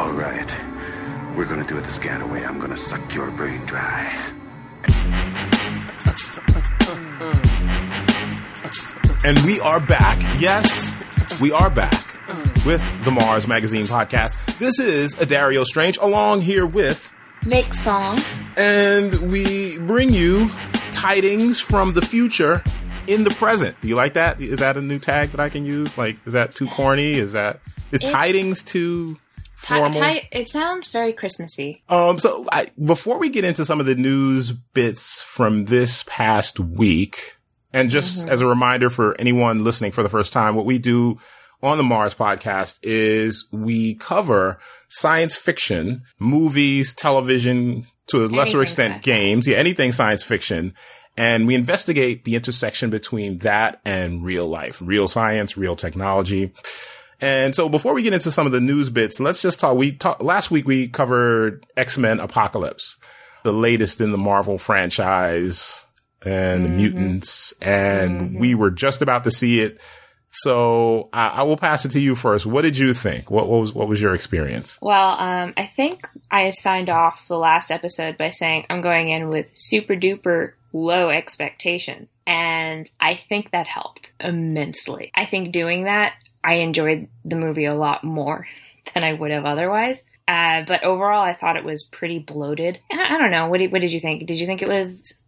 All right. We're gonna do it the scan away. I'm gonna suck your brain dry. And we are back. Yes, we are back with the Mars Magazine podcast. This is Adario Strange along here with Make song. and we bring you tidings from the future in the present. Do you like that? Is that a new tag that I can use? Like, is that too corny? Is that is It's- tidings too Formal? it sounds very Christmassy. Um, so I, before we get into some of the news bits from this past week, and just as a reminder for anyone listening for the first time, what we do on the Mars podcast is we cover science fiction, movies, television, to a lesser Anything extent, sci-fi. games. Yeah, anything science fiction. And we investigate the intersection between that and real life, real science, real technology. And so before we get into some of the news bits, let's just talk. We talked last week. We covered X Men Apocalypse, the latest in the Marvel franchise, and the mutants. And we were just about to see it. So I, I will pass it to you first. What did you think? What, what was what was your experience? Well, um, I think I signed off the last episode by saying I'm going in with super duper low expectation. And I think that helped immensely. I think doing that, I enjoyed the movie a lot more than I would have otherwise. Uh, but overall, I thought it was pretty bloated. And I, I don't know. What did, what did you think? Did you think it was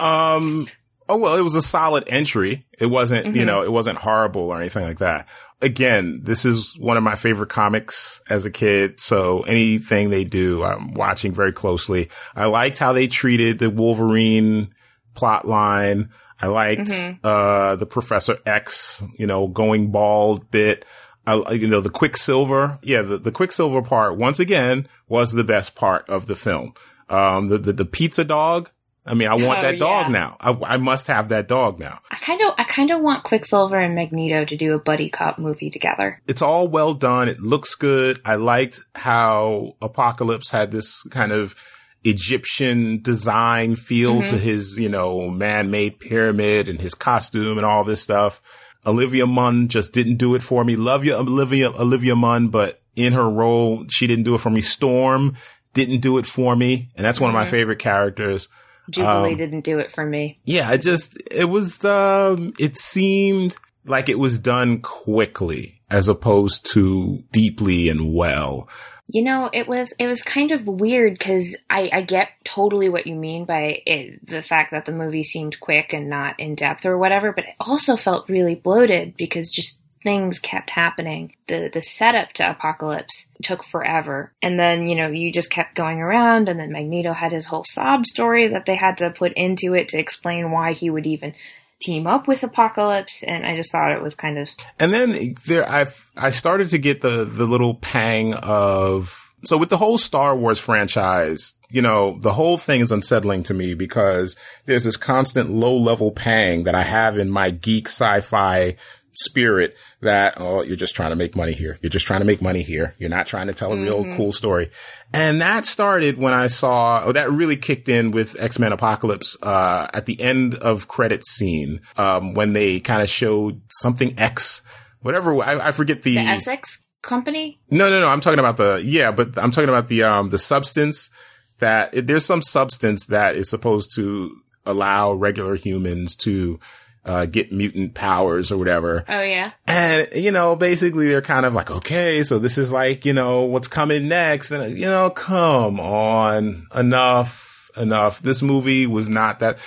Um. Oh well, it was a solid entry. It wasn't, you Mhm. know, it wasn't horrible or anything like that. Again, this is one of my favorite comics as a kid. So anything they do, I'm watching very closely. I liked how they treated the Wolverine plot line. I liked, Mhm. uh, the Professor X, you know, going bald bit. I, you know, the Quicksilver. Yeah, the, the Quicksilver part, once again, was the best part of the film. Um, the, the, the pizza dog. I mean, I want Oh, that dog yeah. now. I, I must have that dog now. I kind of I kind of want Quicksilver and Magneto to do a buddy cop movie together. It's all well done. It looks good. I liked how Apocalypse had this kind of Egyptian design feel Mhm. to his, you know, man-made pyramid and his costume and all this stuff. Olivia Munn just didn't do it for me. Love you, Olivia, Olivia Munn, but in her role, she didn't do it for me. Storm didn't do it for me. And that's one of my Mhm. favorite characters. Jubilee Um, didn't do it for me. Yeah, it just it was um it seemed like it was done quickly as opposed to deeply and well. You know, it was it was kind of weird because I, I get totally what you mean by it, the fact that the movie seemed quick and not in depth or whatever, but it also felt really bloated because just things kept happening. The the setup to Apocalypse took forever, and then you know you just kept going around, and then Magneto had his whole sob story that they had to put into it to explain why he would even team up with Apocalypse, and I just thought it was kind of And then there I I started to get the the little pang of so with the whole Star Wars franchise, you know, the whole thing is unsettling to me because there's this constant low level pang that I have in my geek sci-fi spirit that, oh, you're just trying to make money here. You're just trying to make money here. You're not trying to tell a real cool story. And that started when I saw, oh, that really kicked in with X-Men Apocalypse, uh, at the end of credit scene, um, when they kind of showed something X, whatever, I, I forget the, the Essex company. no, no, no. I'm talking about the yeah, but I'm talking about the um the substance that there's some substance that is supposed to allow regular humans to uh, get mutant powers or whatever. Oh yeah. And, you know, basically they're kind of like, okay, so this is like, you know, what's coming next. And, you know, come on, enough, enough. This movie was not that.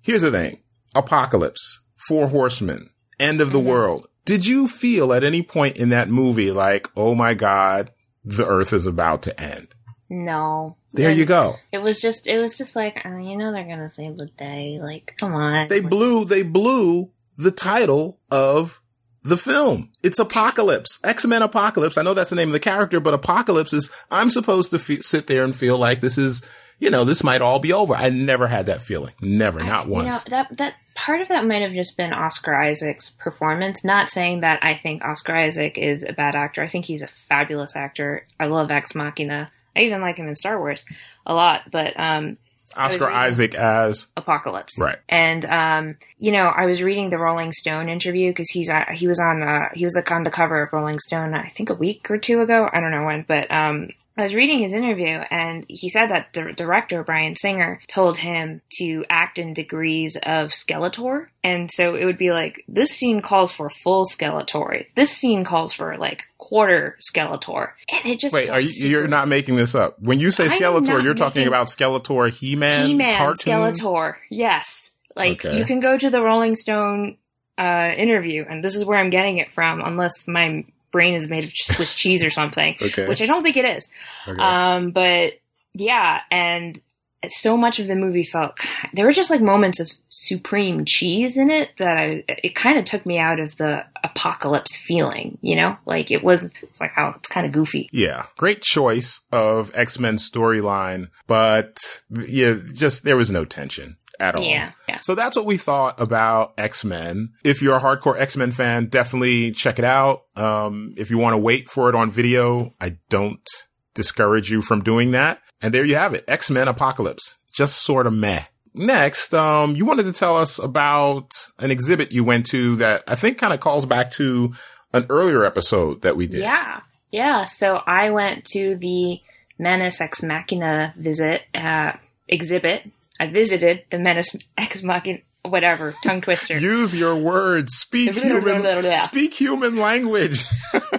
Here's the thing. Apocalypse, Four Horsemen, End of the Mhm. World. Did you feel at any point in that movie like, oh my God, the earth is about to end? No. There And you go. It was just, it was just like, oh, you know, they're gonna save the day. Like, come on. They blew, they blew the title of the film. It's Apocalypse, X-Men Apocalypse. I know that's the name of the character, but Apocalypse is, I'm supposed to fe- sit there and feel like this is, you know, this might all be over. I never had that feeling. Never, I- not you once. know, that that part of that might have just been Oscar Isaac's performance. Not saying that I think Oscar Isaac is a bad actor. I think he's a fabulous actor. I love Ex Machina. I even like him in Star Wars a lot. But um, Oscar Isaac as Apocalypse. Right. And um, you know, I was reading the Rolling Stone interview because he's uh, he was on uh, he was like on the cover of Rolling Stone I think a week or two ago. I don't know when, but um, I was reading his interview and he said that the director Bryan Singer told him to act in degrees of Skeletor, and so it would be like this scene calls for full Skeletor, this scene calls for like quarter Skeletor, and it just Wait, are you, you're not making this up. When you say Skeletor, you're talking about Skeletor, He-Man, He-Man, cartoon. Skeletor. Yes. Like Okay. you can go to the Rolling Stone uh, interview, and this is where I'm getting it from, unless my brain is made of Swiss cheese or something, Okay. which I don't think it is. Okay. Um, but yeah, and so much of the movie felt there were just like moments of supreme cheese in it that I it kind of took me out of the apocalypse feeling, you know, like it was it's like oh it's kind of goofy. Yeah, great choice of X Men storyline, but yeah, just there was no tension at all. Yeah, yeah. So that's what we thought about X Men. If you're a hardcore X Men fan, definitely check it out. Um, if you want to wait for it on video, I don't discourage you from doing that. And there you have it, X Men Apocalypse. Just sort of meh. Next, um, you wanted to tell us about an exhibit you went to that I think kind of calls back to an earlier episode that we did. Yeah, yeah. So I went to the Manus Ex Machina visit uh, exhibit. I visited the Manus Ex Machina, whatever tongue twister. Use your words. Speak human. Speak human language.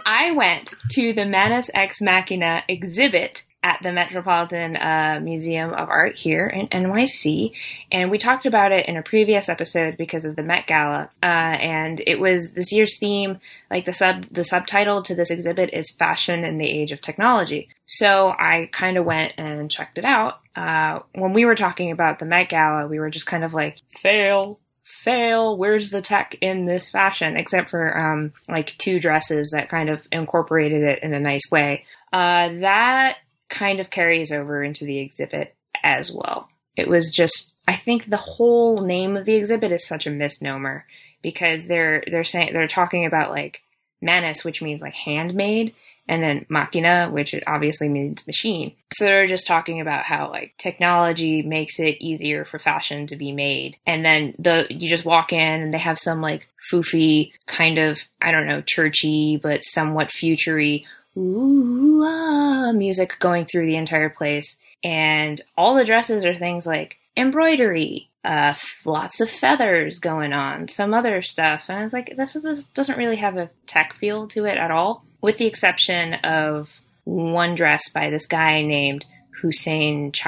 I went to the Manus Ex Machina exhibit at the Metropolitan uh, Museum of Art here in NYC, and we talked about it in a previous episode because of the Met Gala. Uh, and it was this year's theme, like the sub the subtitle to this exhibit is "Fashion in the Age of Technology." So I kind of went and checked it out. Uh, when we were talking about the Met Gala, we were just kind of like fail, fail. Where's the tech in this fashion? Except for um, like two dresses that kind of incorporated it in a nice way. Uh, that kind of carries over into the exhibit as well. It was just, I think the whole name of the exhibit is such a misnomer because they're they're saying they're talking about like manus, which means like handmade, and then machina, which obviously means machine. So they're just talking about how like technology makes it easier for fashion to be made. And then the you just walk in and they have some like foofy kind of I don't know, churchy but somewhat futury ooh ah, music going through the entire place. And all the dresses are things like embroidery, uh, lots of feathers going on, some other stuff. And I was like, this, this doesn't really have a tech feel to it at all, with the exception of one dress by this guy named Hussein Ch-.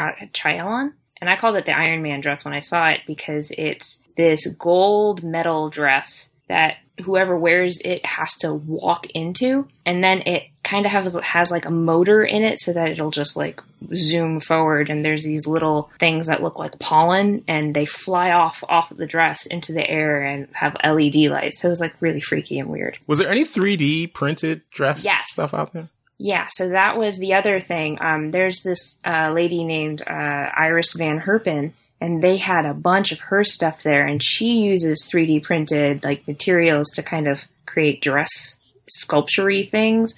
And I called it the Iron Man dress when I saw it because it's this gold metal dress that whoever wears it has to walk into and then it kind of has has like a motor in it so that it'll just like zoom forward and there's these little things that look like pollen and they fly off off the dress into the air and have LED lights so it was like really freaky and weird. Was there any 3D printed dress Yes. stuff out there? Yeah, so that was the other thing. Um, there's this uh, lady named uh, Iris Van Herpen, and they had a bunch of her stuff there, and she uses 3D printed like materials to kind of create dress sculptury things.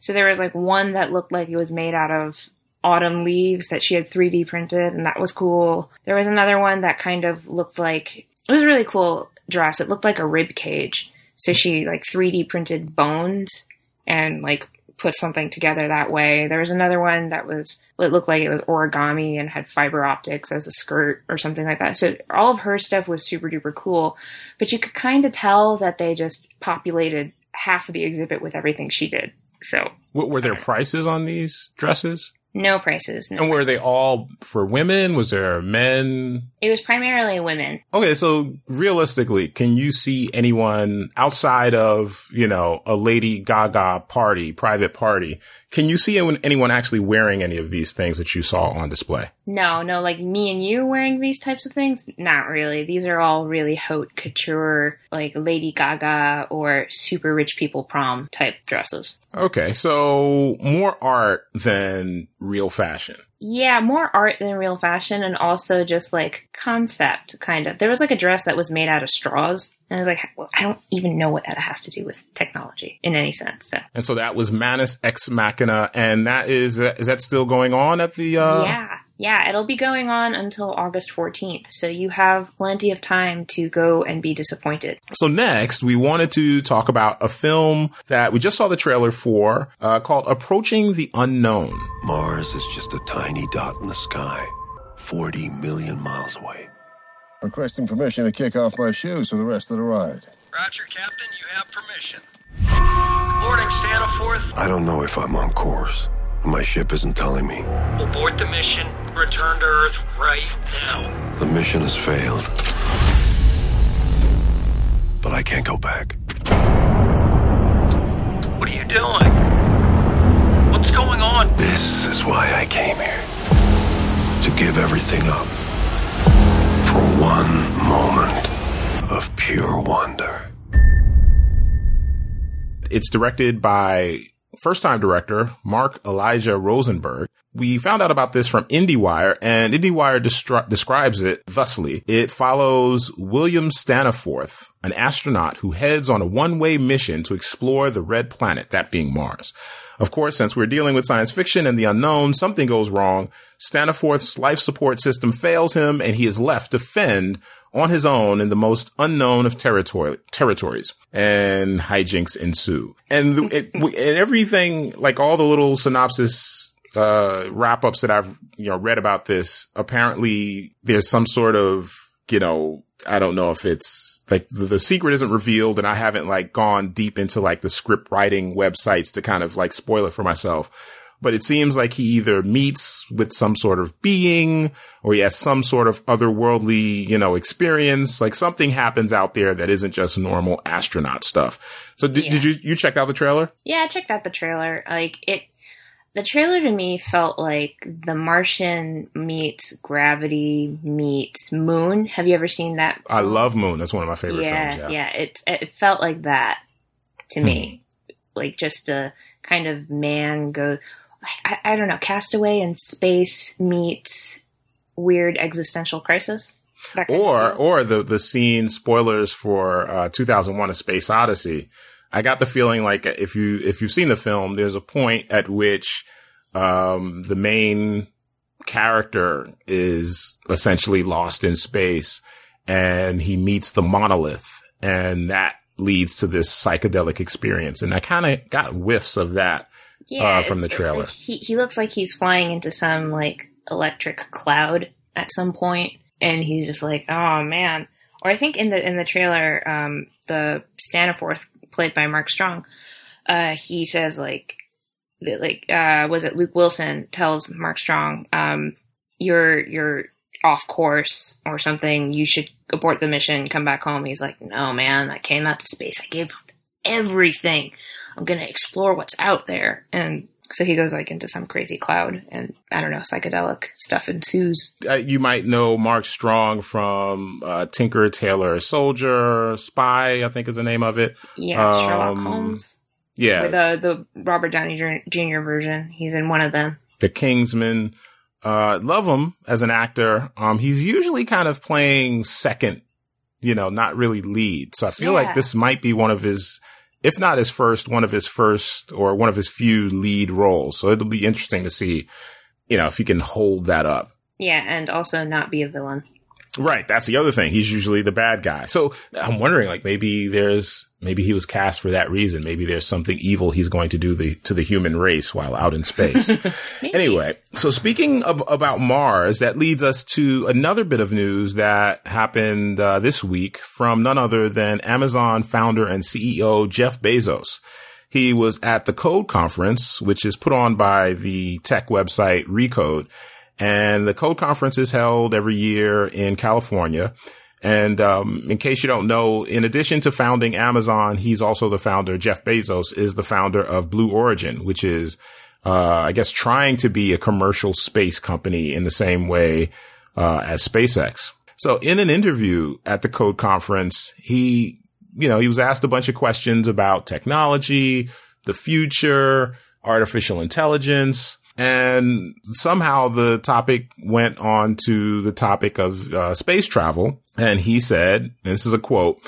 So there was like one that looked like it was made out of autumn leaves that she had 3D printed, and that was cool. There was another one that kind of looked like it was a really cool dress. It looked like a rib cage. So she like 3D printed bones and like put something together that way. There was another one that was it looked like it was origami and had fiber optics as a skirt or something like that. So all of her stuff was super duper cool, but you could kind of tell that they just populated half of the exhibit with everything she did. So What, were there prices on these dresses? No prices. No And were they all for women? Was there men? It was primarily women. Okay, so realistically, can you see anyone outside of, you know, a Lady Gaga party, private party? Can you see anyone actually wearing any of these things that you saw on display? No, no, like me and you wearing these types of things? Not really. These are all really haute couture, like Lady Gaga or super rich people prom type dresses. Okay, so more art than real fashion. Yeah, more art than real fashion and also just like concept kind of. There was like a dress that was made out of straws and I was like, well, I don't even know what that has to do with technology in any sense. So. And so that was Manus Ex Machina, and that is is that still going on at the uh, yeah. Yeah, it'll be going on until August 14th, so you have plenty of time to go and be disappointed. So next, we wanted to talk about a film that we just saw the trailer for, uh, called Approaching the Unknown. Mars is just a tiny dot in the sky, 40 million miles away. Requesting permission to kick off my shoes for the rest of the ride. Roger, Captain. You have permission. Good morning, Staniforth. I don't know if I'm on course. My ship isn't telling me. Abort the mission. Return to Earth right now. The mission has failed. But I can't go back. What are you doing? What's going on? This is why I came here. To give everything up. For one moment of pure wonder. It's directed by first time director Mark Elijah Rosenberg. We found out about this from IndieWire and IndieWire destri- describes it thusly. It follows William Staniforth, an astronaut who heads on a one-way mission to explore the red planet, that being Mars. Of course, since we're dealing with science fiction and the unknown, something goes wrong. Staniforth's life support system fails him and he is left to fend on his own in the most unknown of territory, territories and hijinks ensue. And, it, and everything, like all the little synopsis uh, wrap ups that I've, you know, read about this, apparently there's some sort of, you know, I don't know if it's like the, the, secret isn't revealed and I haven't like gone deep into like the script writing websites to kind of like spoil it for myself. But it seems like he either meets with some sort of being or he has some sort of otherworldly, you know, experience. Like something happens out there that isn't just normal astronaut stuff. So did, yeah. did you, you check out the trailer? Yeah, I checked out the trailer. Like it, the trailer to me felt like The Martian meets Gravity meets Moon. Have you ever seen that? I love Moon. That's one of my favorite yeah, films. Yeah, yeah. It it felt like that to hmm. me, like just a kind of man go. I, I don't know. Castaway in space meets weird existential crisis. Or or the the scene spoilers for uh, 2001: A Space Odyssey I got the feeling like if you if you've seen the film, there's a point at which um, the main character is essentially lost in space, and he meets the monolith, and that leads to this psychedelic experience. And I kind of got whiffs of that yeah, uh, from the trailer. Like he he looks like he's flying into some like electric cloud at some point, and he's just like, oh man. Or I think in the in the trailer, um, the Staniforth played by Mark Strong, uh, he says like, like, uh, was it Luke Wilson tells Mark Strong, um, you're, you're off course or something. You should abort the mission, come back home. He's like, no, man, I came out to space. I gave everything. I'm going to explore what's out there. And so he goes like into some crazy cloud and I don't know, psychedelic stuff ensues. Uh, you might know Mark Strong from uh, Tinker Tailor Soldier, Spy, I think is the name of it. Yeah, um, Sherlock Holmes. Yeah. the, the Robert Downey Jr. version. He's in one of them. The Kingsman. Uh, love him as an actor. Um, he's usually kind of playing second, you know, not really lead. So I feel yeah. like this might be one of his if not his first, one of his first or one of his few lead roles. So it'll be interesting to see, you know, if he can hold that up. Yeah, and also not be a villain. Right. That's the other thing. He's usually the bad guy. So I'm wondering, like, maybe there's, maybe he was cast for that reason. Maybe there's something evil he's going to do the, to the human race while out in space. anyway, so speaking of, about Mars, that leads us to another bit of news that happened uh, this week from none other than Amazon founder and CEO Jeff Bezos. He was at the Code conference, which is put on by the tech website Recode and the code conference is held every year in California. And um, in case you don't know, in addition to founding Amazon, he's also the founder. Jeff Bezos is the founder of Blue Origin, which is, uh, I guess, trying to be a commercial space company in the same way uh, as SpaceX. So, in an interview at the Code conference, he, you know, he was asked a bunch of questions about technology, the future, artificial intelligence. And somehow the topic went on to the topic of uh, space travel. And he said, this is a quote,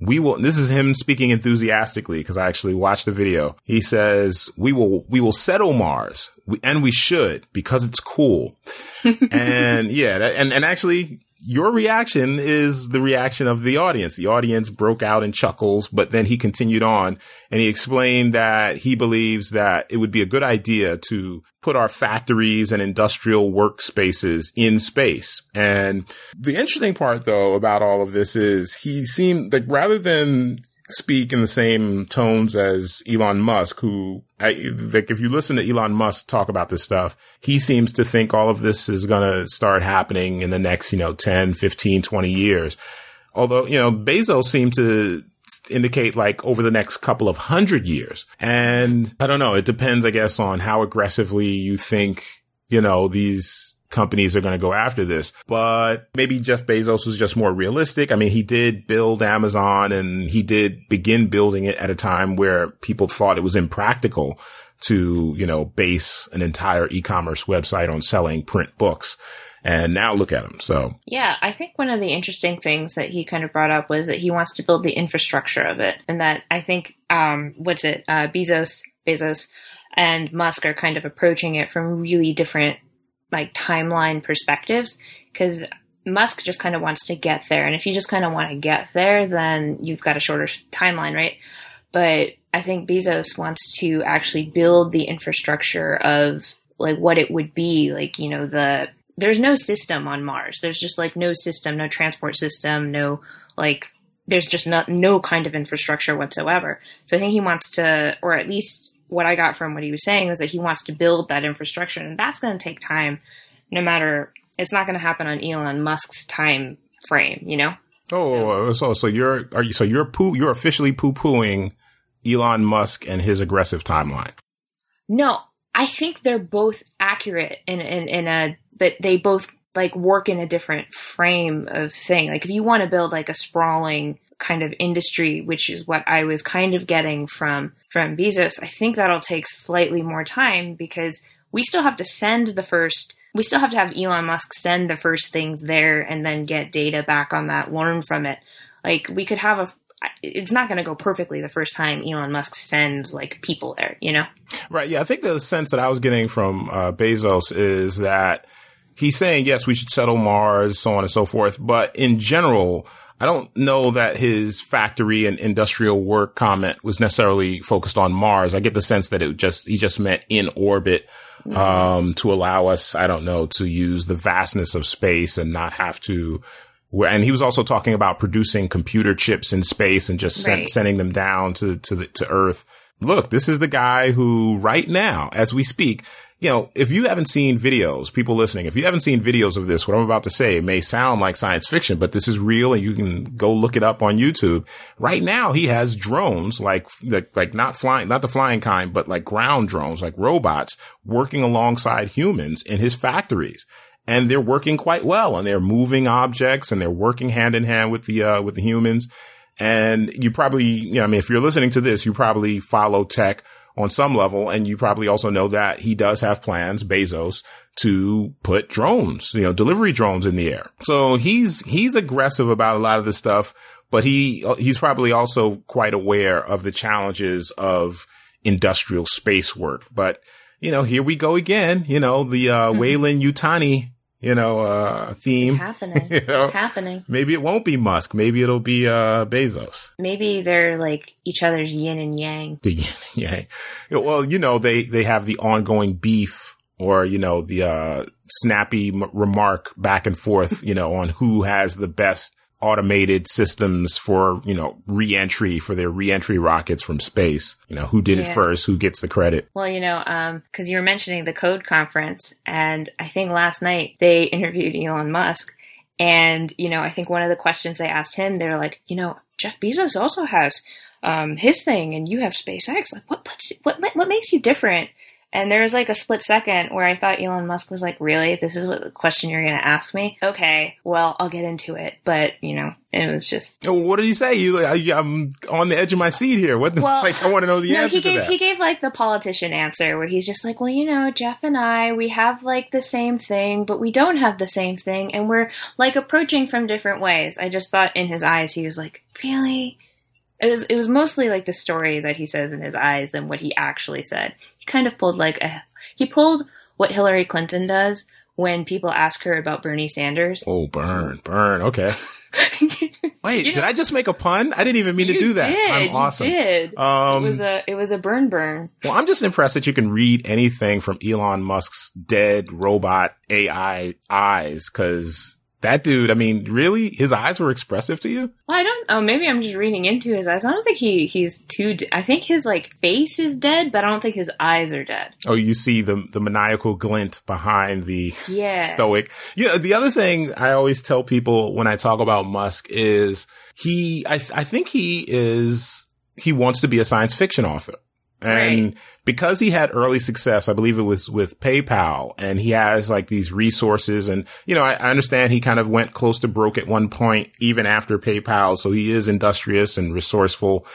we will, this is him speaking enthusiastically because I actually watched the video. He says, we will, we will settle Mars we, and we should because it's cool. and yeah, that, and, and actually your reaction is the reaction of the audience. The audience broke out in chuckles, but then he continued on and he explained that he believes that it would be a good idea to put our factories and industrial workspaces in space. And the interesting part though about all of this is he seemed like rather than speak in the same tones as Elon Musk, who, I, like, if you listen to Elon Musk talk about this stuff, he seems to think all of this is going to start happening in the next, you know, 10, 15, 20 years. Although, you know, Bezos seemed to indicate like over the next couple of hundred years. And I don't know. It depends, I guess, on how aggressively you think, you know, these companies are going to go after this. But maybe Jeff Bezos was just more realistic. I mean, he did build Amazon and he did begin building it at a time where people thought it was impractical to, you know, base an entire e-commerce website on selling print books. And now look at him. So yeah, I think one of the interesting things that he kind of brought up was that he wants to build the infrastructure of it, and that I think um, what's it, uh, Bezos, Bezos, and Musk are kind of approaching it from really different like timeline perspectives because Musk just kind of wants to get there. And if you just kind of want to get there, then you've got a shorter timeline, right? But I think Bezos wants to actually build the infrastructure of like what it would be like, you know, the there's no system on Mars. There's just like no system, no transport system, no like there's just not no kind of infrastructure whatsoever. So I think he wants to or at least what I got from what he was saying was that he wants to build that infrastructure, and that's going to take time. No matter, it's not going to happen on Elon Musk's time frame. You know. Oh, oh, so so you're are you so you're poo you're officially poo pooing Elon Musk and his aggressive timeline. No, I think they're both accurate in in, in a but they both like work in a different frame of thing. Like if you want to build like a sprawling kind of industry, which is what I was kind of getting from from Bezos, I think that'll take slightly more time because we still have to send the first we still have to have Elon Musk send the first things there and then get data back on that, learn from it. Like we could have a it's not going to go perfectly the first time Elon Musk sends like people there, you know? Right. Yeah. I think the sense that I was getting from uh, Bezos is that he's saying, yes, we should settle Mars, so on and so forth. But in general, I don't know that his factory and industrial work comment was necessarily focused on Mars. I get the sense that it just, he just meant in orbit, mm-hmm. um, to allow us, I don't know, to use the vastness of space and not have to, and he was also talking about producing computer chips in space and just right. sending them down to, to the, to Earth. Look, this is the guy who right now, as we speak, you know, if you haven't seen videos, people listening, if you haven't seen videos of this, what I'm about to say may sound like science fiction, but this is real and you can go look it up on YouTube. Right now, he has drones like, like, like not flying, not the flying kind, but like ground drones, like robots working alongside humans in his factories. And they're working quite well and they're moving objects and they're working hand in hand with the, uh, with the humans. And you probably, you know, I mean, if you're listening to this, you probably follow tech on some level. And you probably also know that he does have plans, Bezos, to put drones, you know, delivery drones in the air. So he's, he's aggressive about a lot of this stuff, but he, he's probably also quite aware of the challenges of industrial space work. But, you know, here we go again, you know, the, uh, mm-hmm. Weyland-Yutani you know, uh, theme. It's happening. you know? It's happening. Maybe it won't be Musk. Maybe it'll be uh, Bezos. Maybe they're like each other's yin and yang. The yin and yang. Well, you know, they they have the ongoing beef, or you know, the uh, snappy m- remark back and forth, you know, on who has the best automated systems for, you know, reentry for their reentry rockets from space. You know, who did yeah. it first? Who gets the credit? Well, you know, um, cause you were mentioning the code conference and I think last night they interviewed Elon Musk and, you know, I think one of the questions they asked him, they're like, you know, Jeff Bezos also has, um, his thing and you have SpaceX. Like, what, puts, what, what makes you different? And there was like a split second where I thought Elon Musk was like, really? This is what the question you're going to ask me? Okay, well, I'll get into it. But, you know, it was just. Oh, what did he say? You, I, am on the edge of my seat here. What the, well, like, I want to know the no, answer he gave, to that. He gave like the politician answer where he's just like, well, you know, Jeff and I, we have like the same thing, but we don't have the same thing. And we're like approaching from different ways. I just thought in his eyes, he was like, really? It was it was mostly like the story that he says in his eyes than what he actually said. He kind of pulled like a he pulled what Hillary Clinton does when people ask her about Bernie Sanders. Oh, burn, burn. Okay. Wait, You did I just make a pun? I didn't even mean to do that. Did, I'm awesome. You did. Um, it was a it was a burn burn. Well, I'm just impressed that you can read anything from Elon Musk's dead robot AI eyes, because that dude, I mean, really, his eyes were expressive to you? Well, I don't. Oh, maybe I'm just reading into his eyes. I don't think he he's too. I think his like face is dead, but I don't think his eyes are dead. Oh, you see the the maniacal glint behind the Yeah. stoic. Yeah. The other thing I always tell people when I talk about Musk is he, I, I think he is, he wants to be a science fiction author. And Right. Because he had early success, I believe it was with PayPal and he has like these resources and, you know, I, I understand he kind of went close to broke at one point, even after PayPal. So he is industrious and resourceful.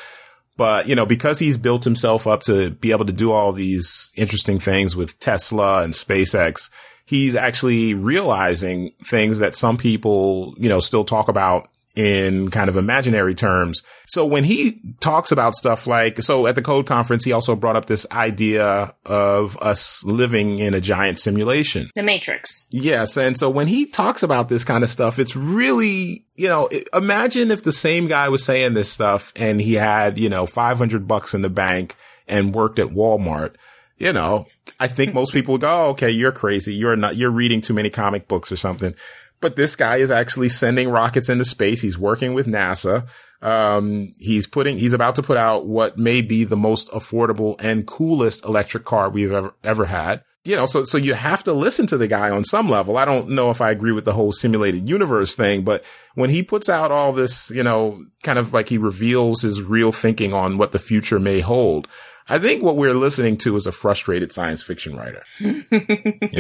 But, you know, because he's built himself up to be able to do all these interesting things with Tesla and SpaceX, he's actually realizing things that some people, you know, still talk about in kind of imaginary terms. So when he talks about stuff like, so at the code conference, he also brought up this idea of us living in a giant simulation. The Matrix. Yes. And so when he talks about this kind of stuff, it's really, you know, imagine if the same guy was saying this stuff and he had, you know, 500 bucks in the bank and worked at Walmart. You know, I think most people would go, oh, okay, you're crazy. You're not, you're reading too many comic books or something. But this guy is actually sending rockets into space. He's working with NASA. Um, he's putting, he's about to put out what may be the most affordable and coolest electric car we've ever, ever had. You know, so, so you have to listen to the guy on some level. I don't know if I agree with the whole simulated universe thing, but when he puts out all this, you know, kind of like he reveals his real thinking on what the future may hold. I think what we're listening to is a frustrated science fiction writer. you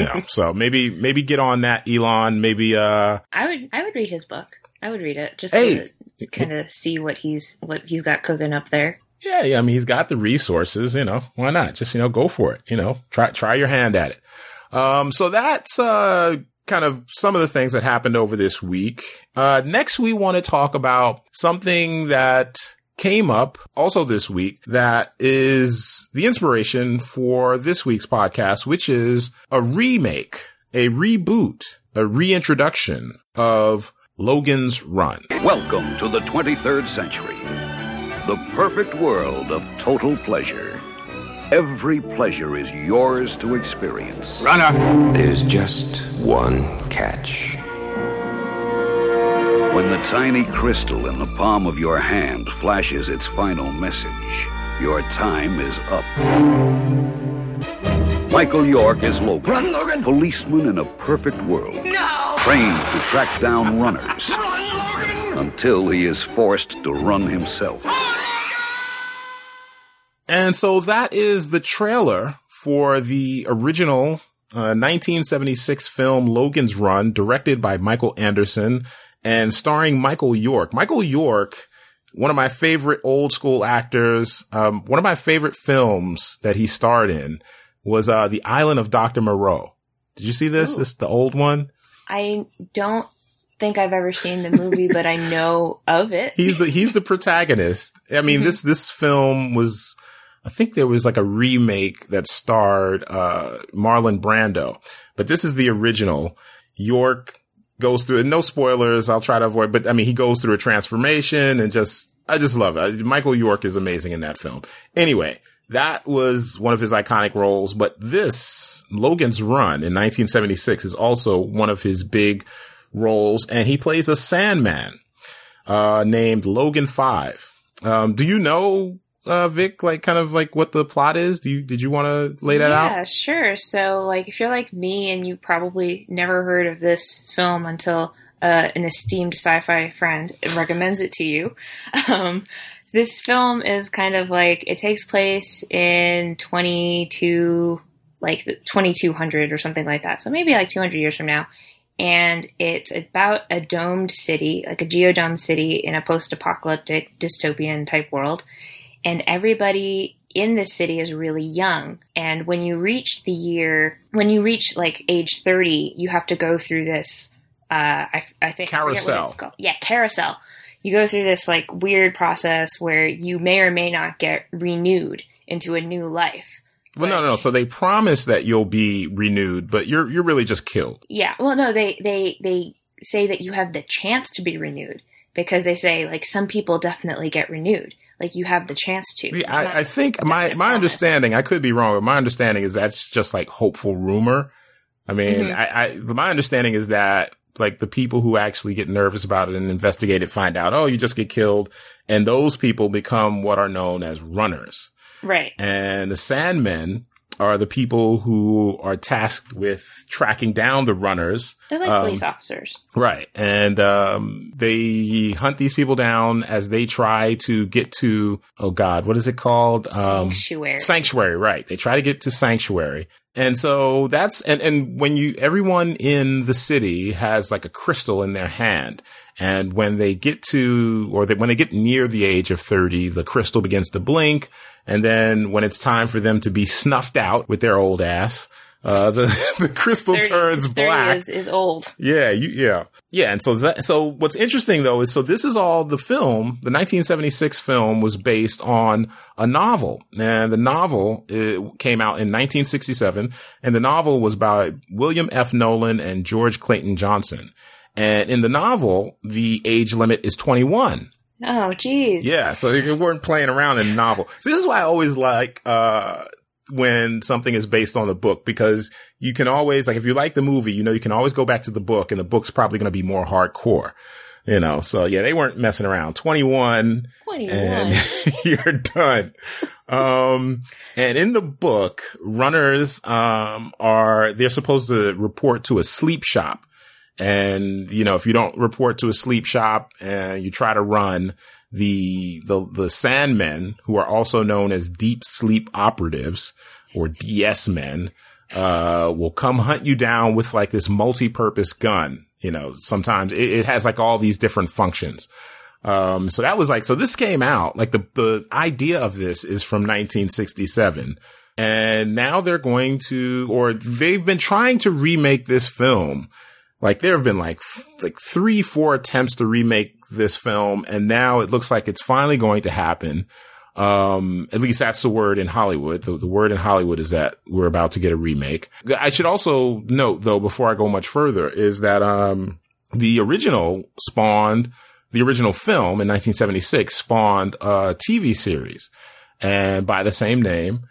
know, so maybe, maybe get on that, Elon. Maybe, uh, I would I would read his book. I would read it just Hey. to kind of see what he's what he's got cooking up there. Yeah, yeah. I mean, he's got the resources, you know, why not? Just, you know, go for it, you know, try, try your hand at it. Um, so that's, uh, kind of some of the things that happened over this week. Uh, next we want to talk about something that came up also this week that is the inspiration for this week's podcast, which is a remake, a reboot, a reintroduction of Logan's Run. Welcome to the 23rd century. The perfect world of total pleasure. Every pleasure is yours to experience. Runner! There's just one catch. When the tiny crystal in the palm of your hand flashes its final message, your time is up. Michael York is Logan. Run, Logan! Policeman in a perfect world. No! Trained to track down runners until he is forced to run himself. And so that is the trailer for the original uh, 1976 film Logan's Run, directed by Michael Anderson and starring Michael York. Michael York, one of my favorite old school actors, um, one of my favorite films that he starred in was uh, The Island of Dr. Moreau. Did you see this? This the old one. I don't think I've ever seen the movie, but I know of it. He's the he's the protagonist. I mean, this this film was I think there was like a remake that starred uh Marlon Brando, but this is the original. York goes through and no spoilers, I'll try to avoid, but I mean, he goes through a transformation and just I just love it. Michael York is amazing in that film. Anyway, that was one of his iconic roles, but this Logan's Run in 1976 is also one of his big roles and he plays a Sandman uh, named Logan Five. Um, do you know, uh, Vic, like kind of like what the plot is? Do you, did you want to lay that yeah, out? Yeah, sure. So, like, if you're like me and you probably never heard of this film until uh, an esteemed sci-fi friend recommends it to you, um, this film is kind of like it takes place in 22, like 2200 or something like that. So maybe like 200 years from now. And it's about a domed city, like a geodome city in a post-apocalyptic dystopian type world and everybody in this city is really young. And when you reach the year, when you reach like age 30, you have to go through this, uh, I, I think, I Carousel. it's called. Yeah, carousel. you go through this like weird process where you may or may not get renewed into a new life. Well, no, no. So they promise that you'll be renewed, but you're you're really just killed. Yeah. Well, no, they they they say that you have the chance to be renewed because they say like some people definitely get renewed. Like you have the chance to. Yeah, I, I think my my understanding. I could be wrong, but my understanding is that's just like hopeful rumor. I mean, Mhm. I, I my understanding is that like the people who actually get nervous about it and investigate it find out, oh, you just get killed, and those people become what are known as runners. Right. And the Sandmen are the people who are tasked with tracking down the runners. They're like Um, police officers. Right. And um, they hunt these people down as they try to get to, oh God, what is it called? Um, Sanctuary. Sanctuary, right. They try to get to Sanctuary. And so that's, and, and when you, everyone in the city has like a crystal in their hand. And when they get to, or they, when they get near the age of 30, the crystal begins to blink. And then when it's time for them to be snuffed out with their old ass, uh, the, the crystal 30 turns 30 black. Is, is old. Yeah, you, yeah, yeah. And so, that, so what's interesting though is so this is all the film. The 1976 film was based on a novel, and the novel came out in 1967, and the novel was by William F. Nolan and George Clayton Johnson. And in the novel, the age limit is 21. Oh, geez. Yeah, so you weren't playing around in the novel. So this is why I always like uh when something is based on the book because you can always like if you like the movie, you know you can always go back to the book and the book's probably going to be more hardcore. You know, so yeah, they weren't messing around. 21 21. and you're done. Um, and in the book, runners, um, are, they're supposed to report to a sleep shop. And, you know, if you don't report to a sleep shop and you try to run, the, the, the Sandmen, who are also known as deep sleep operatives or DS men, uh, will come hunt you down with like this multi-purpose gun. You know, sometimes it, it has like all these different functions. Um, so that was like, so this came out, like the, the idea of this is from 1967. And now they're going to, or they've been trying to remake this film. Like there have been like, f- like three, four attempts to remake this film. And now it looks like it's finally going to happen. Um, at least that's the word in Hollywood. The, the word in Hollywood is that we're about to get a remake. I should also note though, before I go much further, is that, um, the original spawned, the original film in 1976 spawned a TV series and by the same name.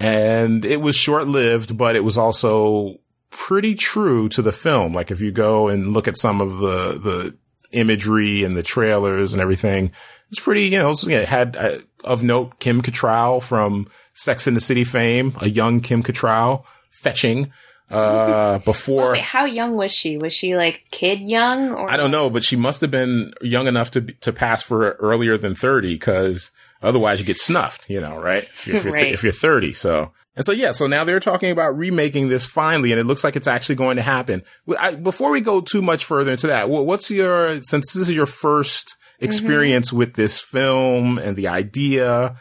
And it was short lived, but it was also pretty true to the film. Like if you go and look at some of the, the imagery and the trailers and everything, it's pretty, you know, it had, uh, of note, Kim Cattrall from Sex and the City fame, a young Kim Cattrall fetching, uh, before. Wait, how young was she? Was she like kid young? Or I don't know, but she must have been young enough to be, to pass for earlier than 30 because otherwise you get snuffed, you know, right? If you're, if you're, Right. if you're 30. So, and so, yeah, so now they're talking about remaking this finally, and it looks like it's actually going to happen. I, before we go too much further into that, what's your, since this is your first mm-hmm. experience with this film and the idea,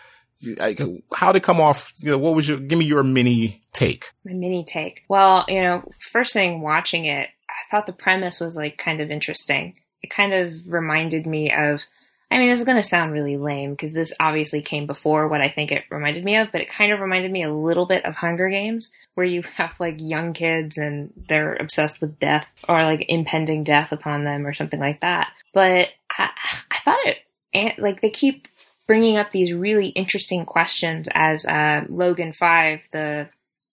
like, how did it come off? You know, what was your, give me your mini take. my mini take. Well, you know, first thing watching it, I thought the premise was like kind of interesting. It kind of reminded me of, I mean, this is going to sound really lame because this obviously came before what I think it reminded me of, but it kind of reminded me a little bit of Hunger Games, where you have like young kids and they're obsessed with death or like impending death upon them or something like that. But I, I thought it, like they keep bringing up these really interesting questions as uh, Logan Five, the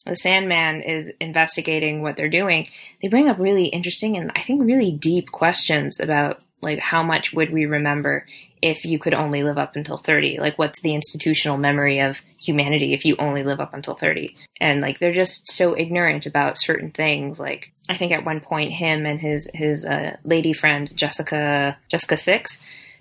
the Sandman is investigating what they're doing, they bring up really interesting and I think really deep questions about like how much would we remember if you could only live up until 30? Like what's the institutional memory of humanity if you only live up until 30? And like they're just so ignorant about certain things. Like I think at one point him and his his uh, lady friend Jessica Jessica 6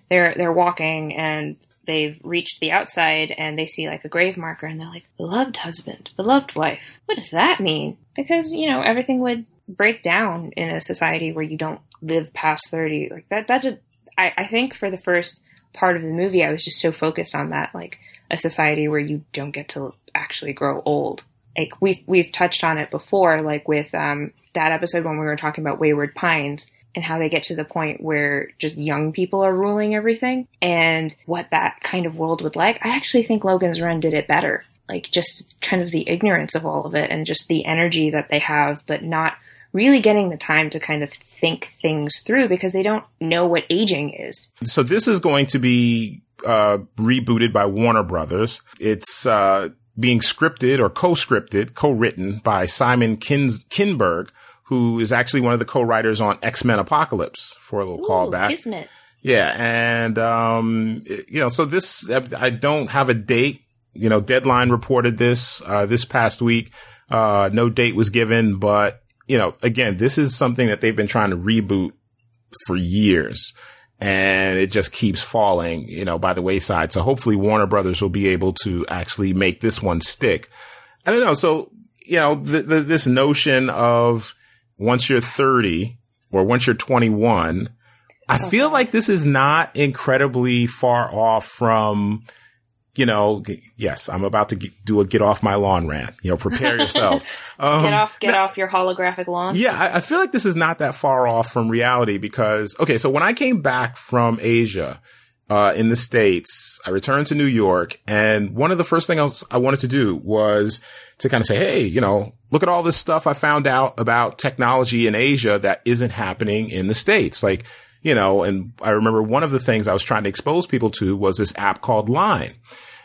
they're they're walking and they've reached the outside and they see like a grave marker and they're like beloved husband beloved wife what does that mean because you know everything would break down in a society where you don't live past 30 like that that just I, I think for the first part of the movie i was just so focused on that like a society where you don't get to actually grow old like we've we've touched on it before like with um that episode when we were talking about wayward pines and how they get to the point where just young people are ruling everything and what that kind of world would like. I actually think Logan's Run did it better. Like just kind of the ignorance of all of it and just the energy that they have, but not really getting the time to kind of think things through because they don't know what aging is. So this is going to be uh, rebooted by Warner Brothers. It's uh, being scripted or co-scripted, co-written by Simon Kin- Kinberg, who is actually one of the co-writers on X-Men Apocalypse for a little Ooh, callback. Kismet. Yeah. And, um, it- you know, so this, I don't have a date. You know, Deadline reported this, uh, this past week. Uh, no date was given, but, you know, again, this is something that they've been trying to reboot for years and it just keeps falling, you know, by the wayside. So hopefully Warner Brothers will be able to actually make this one stick. I don't know. So, you know, the, the, this notion of once you're 30 or once you're 21, I feel like this is not incredibly far off from, you know, yes, I'm about to get, do a get off my lawn rant. You know, prepare yourselves. Um, Get off, get off your holographic lawn. yeah, I, I feel like this is not that far off from reality because, okay, so when I came back from Asia, uh, in the States, I returned to New York and one of the first things I wanted to do was to kind of say, Hey, you know, look at all this stuff I found out about technology in Asia that isn't happening in the States. Like, you know, and I remember one of the things I was trying to expose people to was this app called Line.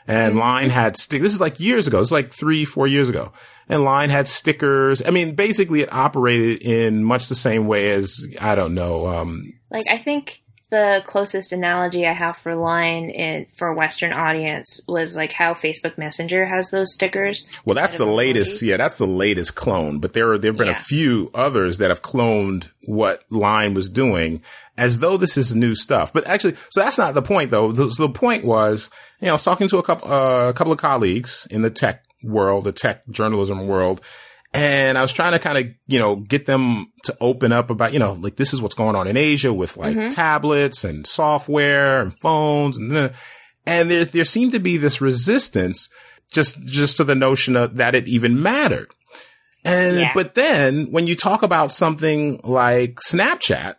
And Line had stick. This is like years ago. It's like three, four years ago. And Line had stickers. I mean, basically it operated in much the same way as, I don't know, um, Like I think the closest analogy I have for Line in for a Western audience was like how Facebook Messenger has those stickers. Well, that's the latest. Yeah, that's the latest clone. But there are there have been a few others that have cloned what Line was doing, as though this is new stuff. But actually, so that's not the point, though. The, so the point was, you know, I was talking to a couple uh, a couple of colleagues in the tech world, the tech journalism world. And I was trying to kind of, you know, get them to open up about, you know, like this is what's going on in Asia with like tablets and software and phones and, uh, and there, there seemed to be this resistance just, just to the notion of that it even mattered. And, Yeah. but then when you talk about something like Snapchat,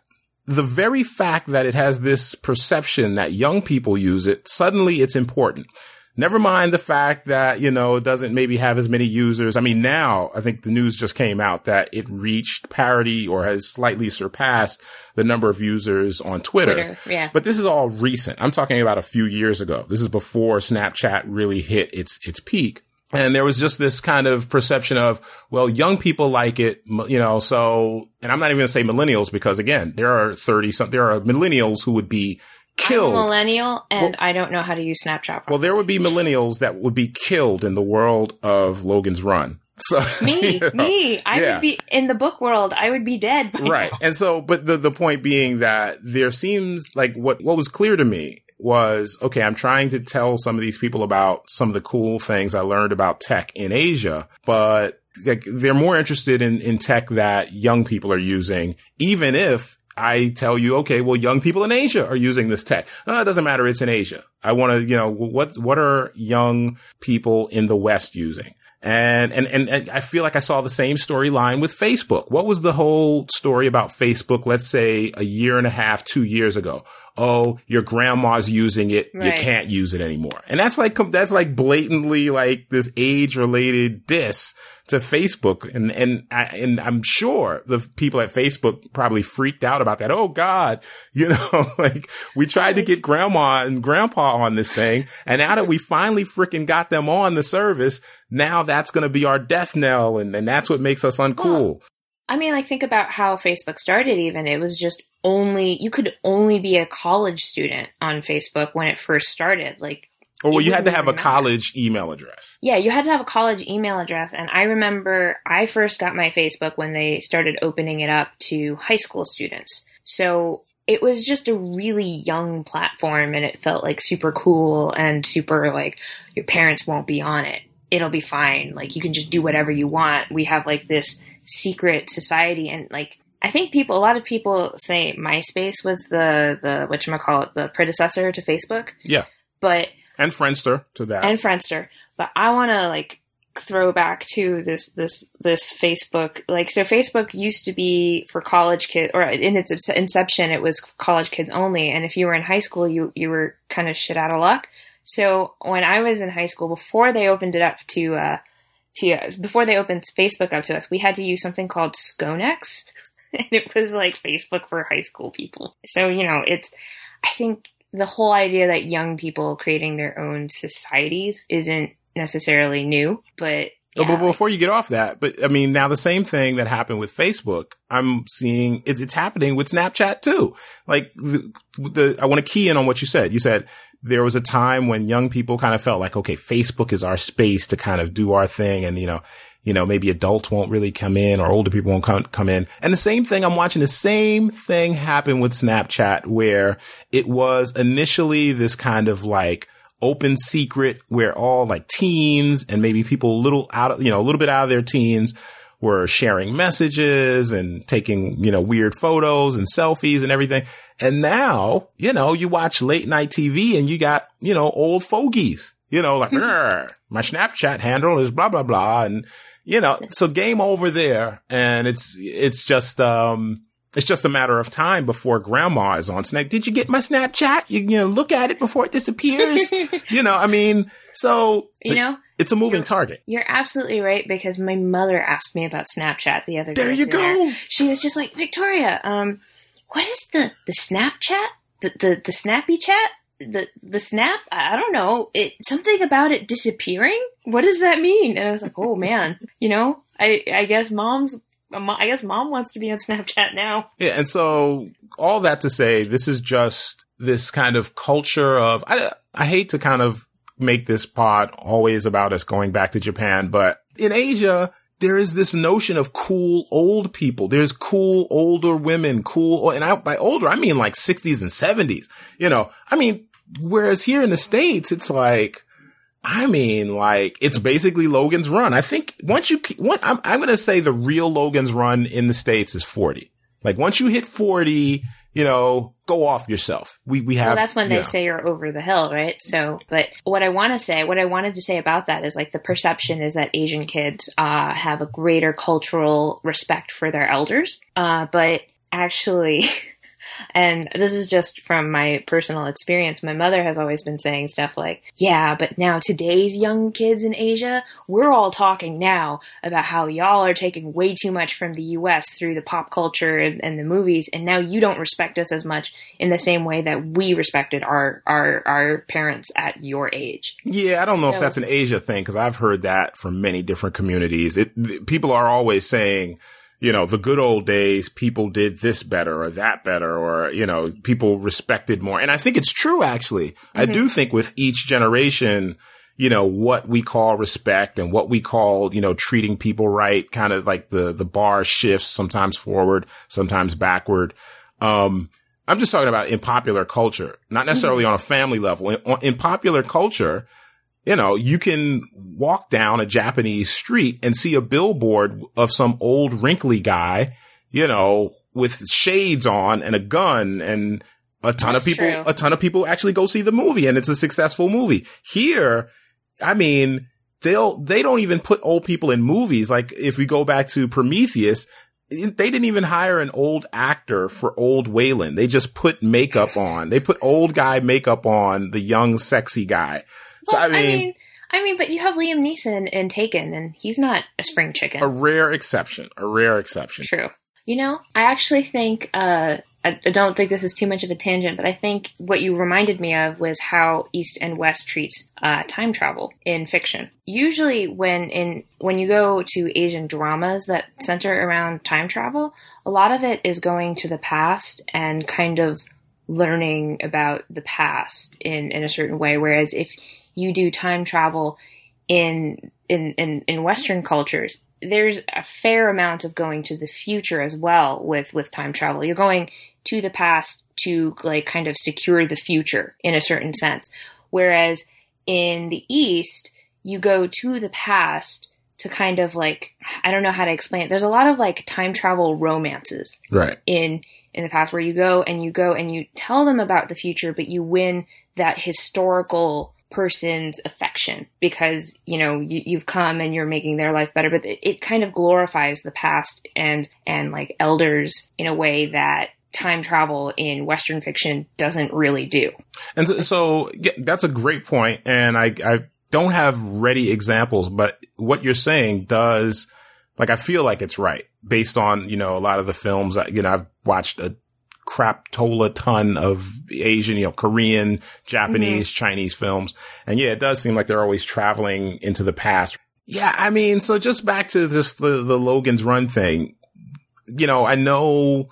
the very fact that it has this perception that young people use it, suddenly it's important. Never mind the fact that, you know, it doesn't maybe have as many users. I mean, now I think the news just came out that it reached parity or has slightly surpassed the number of users on Twitter. Twitter, yeah. But this is all recent. I'm talking about a few years ago. This is before Snapchat really hit its, its peak. And there was just this kind of perception of, well, young people like it, you know, so, and I'm not even going to say millennials because again, there are 30 some, there are millennials who would be killed. millennial and I don't know how to use Snapchat. Well, there would be millennials that would be killed in the world of Logan's Run. So me, you know, me, I yeah. would be in the book world. I would be dead. Right. now. And so, but the the point being that there seems like what what was clear to me was okay. I'm trying to tell some of these people about some of the cool things I learned about tech in Asia, but like they're more interested in in tech that young people are using, even if. I tell you, okay, well, young people in Asia are using this tech. Uh, it doesn't matter. It's in Asia. I want to, you know, what, what are young people in the West using? And, and, and, I feel like I saw the same storyline with Facebook. What was the whole story about Facebook? Let's say a year and a half, two years ago. Oh, your grandma's using it. You can't use it anymore. And that's like, that's like blatantly like this age related diss to Facebook. And, and, I, and I'm sure the people at Facebook probably freaked out about that. Oh God, you know, like we tried to get grandma and grandpa on this thing. And now that we finally freaking got them on the service, now that's going to be our death knell. And, and that's what makes us uncool. I mean, like think about how Facebook started. Even it was just only you could only be a college student on Facebook when it first started. Like or well, you had to have a college email address. Yeah, you had to have a college email address. And I remember I first got my Facebook when they started opening it up to high school students. So it was just a really young platform and it felt like super cool and super like your parents won't be on it. It'll be fine. Like you can just do whatever you want. We have like this secret society and like I think people, a lot of people say MySpace was the, the, whatchamacallit, the predecessor to Facebook. Yeah. But And Friendster to that. and Friendster. But I want to like throw back to this this this Facebook like so Facebook used to be for college kids or in its inception it was college kids only and if you were in high school you you were kind of shit out of luck. So when I was in high school before they opened it up to uh to uh, before they opened Facebook up to us we had to use something called Sconex and it was like Facebook for high school people. So you know it's I think the whole idea that young people creating their own societies isn't necessarily new, but Oh, yeah, but before you get off that, but I mean, now the same thing that happened with Facebook, I'm seeing it's, it's happening with Snapchat too. Like the, the I want to key in on what you said. You said there was a time when young people kind of felt like, okay, Facebook is our space to kind of do our thing. And, you know, you know, maybe adults won't really come in or older people won't come, come in. And the same thing, I'm watching the same thing happen with Snapchat where it was initially this kind of like, open secret where all like teens and maybe people a little out of, you know, a little bit out of their teens were sharing messages and taking, you know, weird photos and selfies and everything. And now, you know, you watch late night TV and you got, you know, old fogies, you know, like, my Snapchat handle is blah, blah, blah. And, you know, so game over there. And it's, it's just, um, it's just a matter of time before grandma is on Snap. Did you get my Snapchat? You, you know, look at it before it disappears. you know, I mean, so you know, it's a moving target. You're absolutely right because my mother asked me about Snapchat the other day. There you go. She was just like, Victoria, um, what is the the Snapchat? The the the snappy chat? The the snap? I don't know. It something about it disappearing. What does that mean? And I was like, oh man, you know, I I guess mom's um, I guess mom wants to be on Snapchat now. Yeah, and so all that to say, this is just this kind of culture of I I hate to kind of make this pod always about us going back to Japan, but in Asia there is this notion of cool old people. There's cool older women, cool, and I, by older I mean like 60s and 70s. You know, I mean, whereas here in the states it's like I mean, like it's basically Logan's Run. I think once you, what I'm, I'm going to say the real Logan's Run in the states is 40. Like once you hit 40, you know, go off yourself. We we have. Well, that's when they know. say you're over the hill, right? So, but what I want to say, what I wanted to say about that is like the perception is that Asian kids uh, have a greater cultural respect for their elders, uh, but actually. And this is just from my personal experience. My mother has always been saying stuff like, yeah, but now today's young kids in Asia, we're all talking now about how y'all are taking way too much from the US through the pop culture and, and the movies. And now you don't respect us as much in the same way that we respected our, our, our parents at your age. Yeah, I don't know So- if that's an Asia thing because I've heard that from many different communities. It people are always saying, you know, the good old days, people did this better or that better, or you know, people respected more. And I think it's true. Actually, I do think with each generation, you know, what we call respect and what we call, you know, treating people right, kind of like the the bar shifts sometimes forward, sometimes backward. Um, I'm just talking about in popular culture, not necessarily on a family level. In, in popular culture, you know, you can walk down a Japanese street and see a billboard of some old wrinkly guy, you know, with shades on and a gun and a ton of people, true. a ton of people actually go see the movie and it's a successful movie. Here, I mean, they'll, they don't even put old people in movies. Like if we go back to Prometheus, they didn't even hire an old actor for old Weyland. They just put makeup on. They put old guy makeup on the young, sexy guy. So Well, I mean, I mean, but you have Liam Neeson in Taken, and he's not a spring chicken. a rare exception. A rare exception. True. You know, I actually think uh, I, I don't think this is too much of a tangent, but I think what you reminded me of was how East and West treats uh, time travel in fiction. Usually, when in when you go to Asian dramas that center around time travel, a lot of it is going to the past and kind of learning about the past in in a certain way. Whereas if you do time travel in in in, in Western cultures, there's a fair amount of going to the future as well with with time travel. You're going to the past to like kind of secure the future in a certain sense. Whereas in the East, you go to the past to kind of like I don't know how to explain it. There's a lot of like time travel romances Right. in in the past where you go and you go and you tell them about the future but you win that historical person's affection because you know you, you've come and you're making their life better but it, it kind of glorifies the past and and like elders in a way that time travel in western fiction doesn't really do And so, so yeah, that's a great. And I, I don't have ready examples, but what you're saying does, like, I feel like it's right based on, you know, a lot of the films that, you know, I've watched a crap tola ton of Asian, you know, Korean, Japanese, mm-hmm. Chinese films. And yeah, it does seem like they're always traveling into the past. Yeah. I mean, so just back to just the, the Logan's Run thing, you know, I know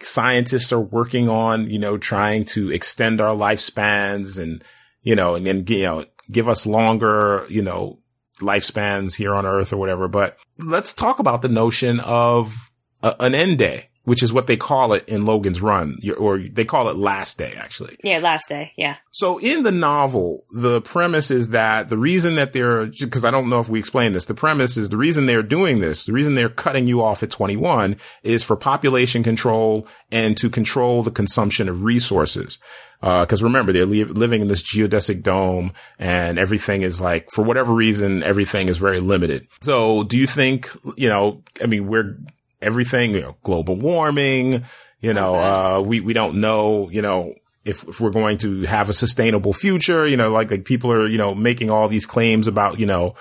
scientists are working on, you know, trying to extend our lifespans and, you know, and then, you know, give us longer, you know, lifespans here on earth or whatever. But let's talk about the notion of a, an end day, which is what they call it in Logan's Run, or they call it last day, actually. yeah last day yeah So in the novel, the premise is that the reason that they're, because I don't know if we explained this, the premise is the reason they're doing this, the reason they're cutting you off at 21 is for population control and to control the consumption of resources. Uh, cause remember, they're li- living in this geodesic dome and everything is like, for whatever reason, everything is very limited. So do you think, you know, I mean, we're, everything, you know, global warming, you know, uh, we, we don't know, you know, if, if we're going to have a sustainable future, you know, like, like people are, you know, making all these claims about, you know,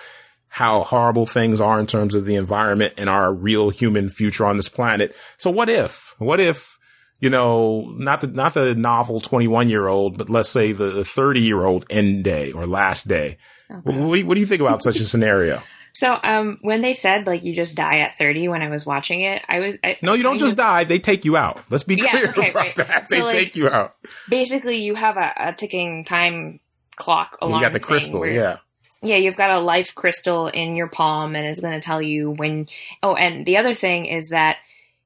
how horrible things are in terms of the environment and our real human future on this planet. So what if, what if, you know, not the, not the novel 21 year old, but let's say the 30 year old end day or last day. What, what do you think about such a scenario? So um when they said like you just die at 30 when i was watching it i was I, No, you don't kind just of- die. They take you out. Let's be Yeah, clear okay, about right. that. So, They like, take you out. basically you have a, a ticking time clock Along You got the crystal. Yeah. Yeah, you've got a life crystal in your palm and it's going to tell you when. Oh, and the other thing is that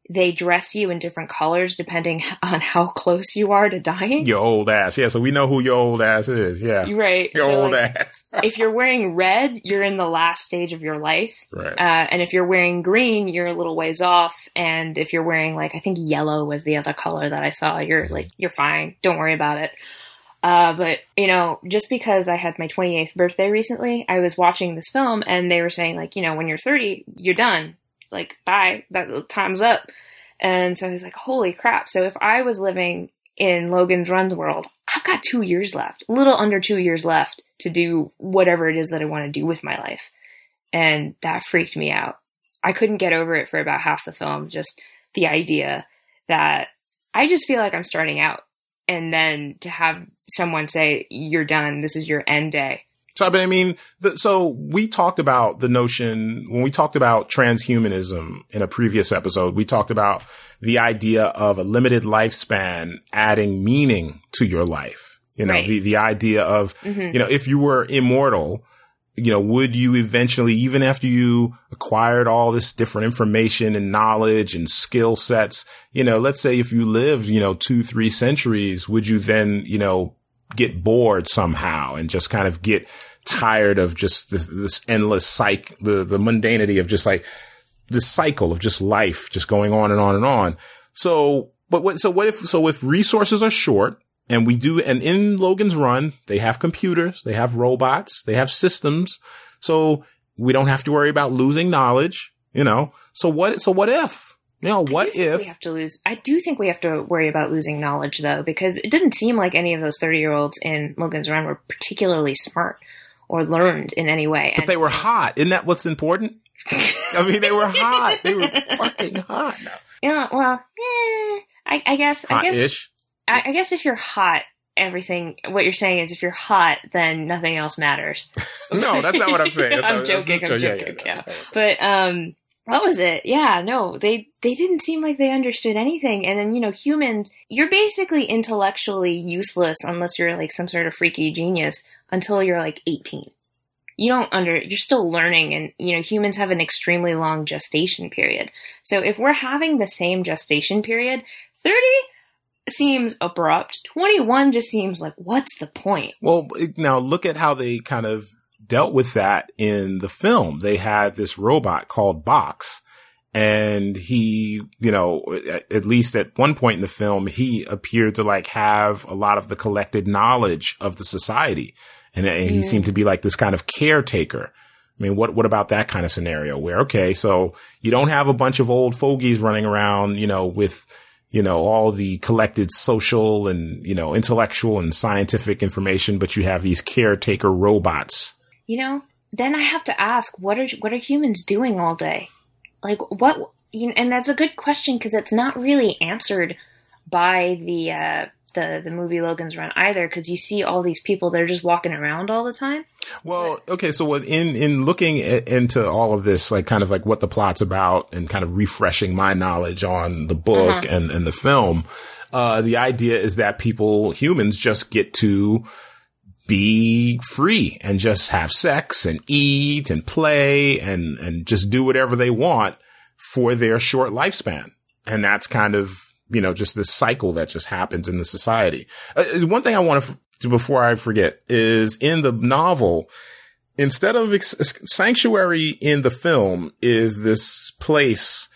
they dress you in different colors depending on how close you are to dying. Your old ass. Yeah. So we know who your old ass is. Yeah. Right. Your So, old like, ass. if you're wearing red, you're in the last stage of your life. right. Uh, and if you're wearing green, you're a little ways off. And if you're wearing like, I think yellow was the other color that I saw, you're like, you're fine. Don't worry about it. Uh, but you know, just because I had my 28th birthday recently, I was watching this film and they were saying like, you know, when you're 30, you're done. Like, bye. That time's up. And so was like, holy crap. So if I was living in Logan's Run's world, I've got two years left, a little under two years left to do whatever it is that I want to do with my life. And that freaked me out. I couldn't get over it for about half the film. Just the idea that I just feel like I'm starting out. And then to have someone say, you're done, this is your end day. So, but I mean, the, so we talked about the notion when we talked about transhumanism in a previous episode, we talked about the idea of a limited lifespan adding meaning to your life. You know, Right. the, the idea of, mm-hmm. you know, if you were immortal, you know, would you eventually, even after you acquired all this different information and knowledge and skill sets, you know, let's say if you lived, you know, two, three centuries, would you then, you know, get bored somehow and just kind of get tired of just this, this endless cycle, the, the mundanity of just like this cycle of just life, just going on and on and on. So, but what, so what if, so if resources are short and we do, and in Logan's Run, they have computers, they have robots, they have systems. So we don't have to worry about losing knowledge, you know? So what, so what if, I what if, we have to lose? I do think we have to worry about losing knowledge, though, because it didn't seem like any of those thirty-year-olds in Logan's Run were particularly smart or learned in any way. but they were hot. Isn't that what's important? I mean, they were hot. They were fucking hot. Yeah, well, eh, I, I guess. Hot-ish. I, I guess if you're hot, everything. What you're saying is, if you're hot, then nothing else matters. No, that's not what I'm saying. I'm joking. I'm joking. Yeah, Yeah, I'm but um, what was it? Yeah, no, they they didn't seem like they understood anything. And then you know, humans, you're basically intellectually useless unless you're like some sort of freaky genius until you're like 18. You don't under. You're still learning, and you know, humans have an extremely long gestation period. So if we're having the same gestation period, 30 seems abrupt. 21 just seems like what's the point? Well, now look at how they kind of dealt with that in the film. They had this robot called Box and he, you know, at, least at one point in the film, he appeared to like have a lot of the collected knowledge of the society. And, and he seemed to be like this kind of caretaker. I mean, what, what about that kind of scenario where, okay, so you don't have a bunch of old fogies running around, you know, with, you know, all the collected social and, you know, intellectual and scientific information, but you have these caretaker robots. You know, then I have to ask, what are what are humans doing all day? Like what? You and that's a good question because it's not really answered by the uh, the the movie Logan's Run either. Because you see all these people they're just walking around all the time. Well, okay, so what- in in looking at, into all of this, like kind of like what the plot's about, and kind of refreshing my knowledge on the book and and the film, uh, the idea is that people, humans, just get to be free and just have sex and eat and play and and just do whatever they want for their short lifespan, and that's kind of you know just this cycle that just happens in the society. Uh, one thing I want to before I forget is in the novel instead of ex- sanctuary in the film is this place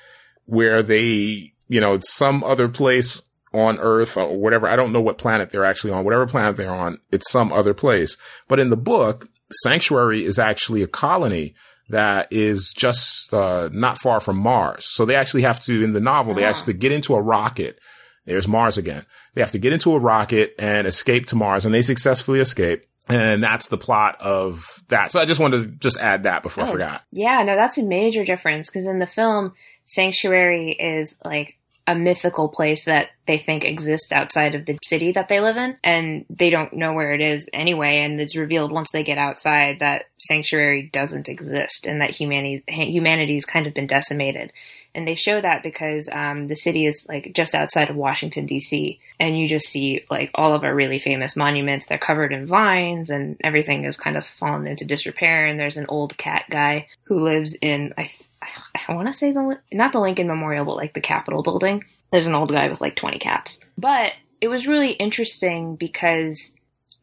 where they, you know, it's some other place on Earth or whatever. I don't know what planet they're actually on. Whatever planet they're on, it's some other place. But in the book, sanctuary is actually a colony that is just uh, not far from Mars. So they actually have to, in the novel, they actually get into a rocket. There's Mars again. They have to get into a rocket and escape to Mars, and they successfully escape. And that's the plot of that. So I just wanted to just add that before I Oh. forgot. Yeah, no, that's a major difference because in the film, Sanctuary is like a mythical place that they think exists outside of the city that they live in, and they don't know where it is anyway. And it's revealed once they get outside that Sanctuary doesn't exist and that humanity humanity's kind of been decimated. And they show that because um, the city is like just outside of Washington D.C. and you just see like all of our really famous monuments. They're covered in vines and everything has kind of fallen into disrepair. And there's an old cat guy who lives in I I want to say the not the Lincoln Memorial, but like the Capitol building. There's an old guy with like 20 cats. But it was really interesting because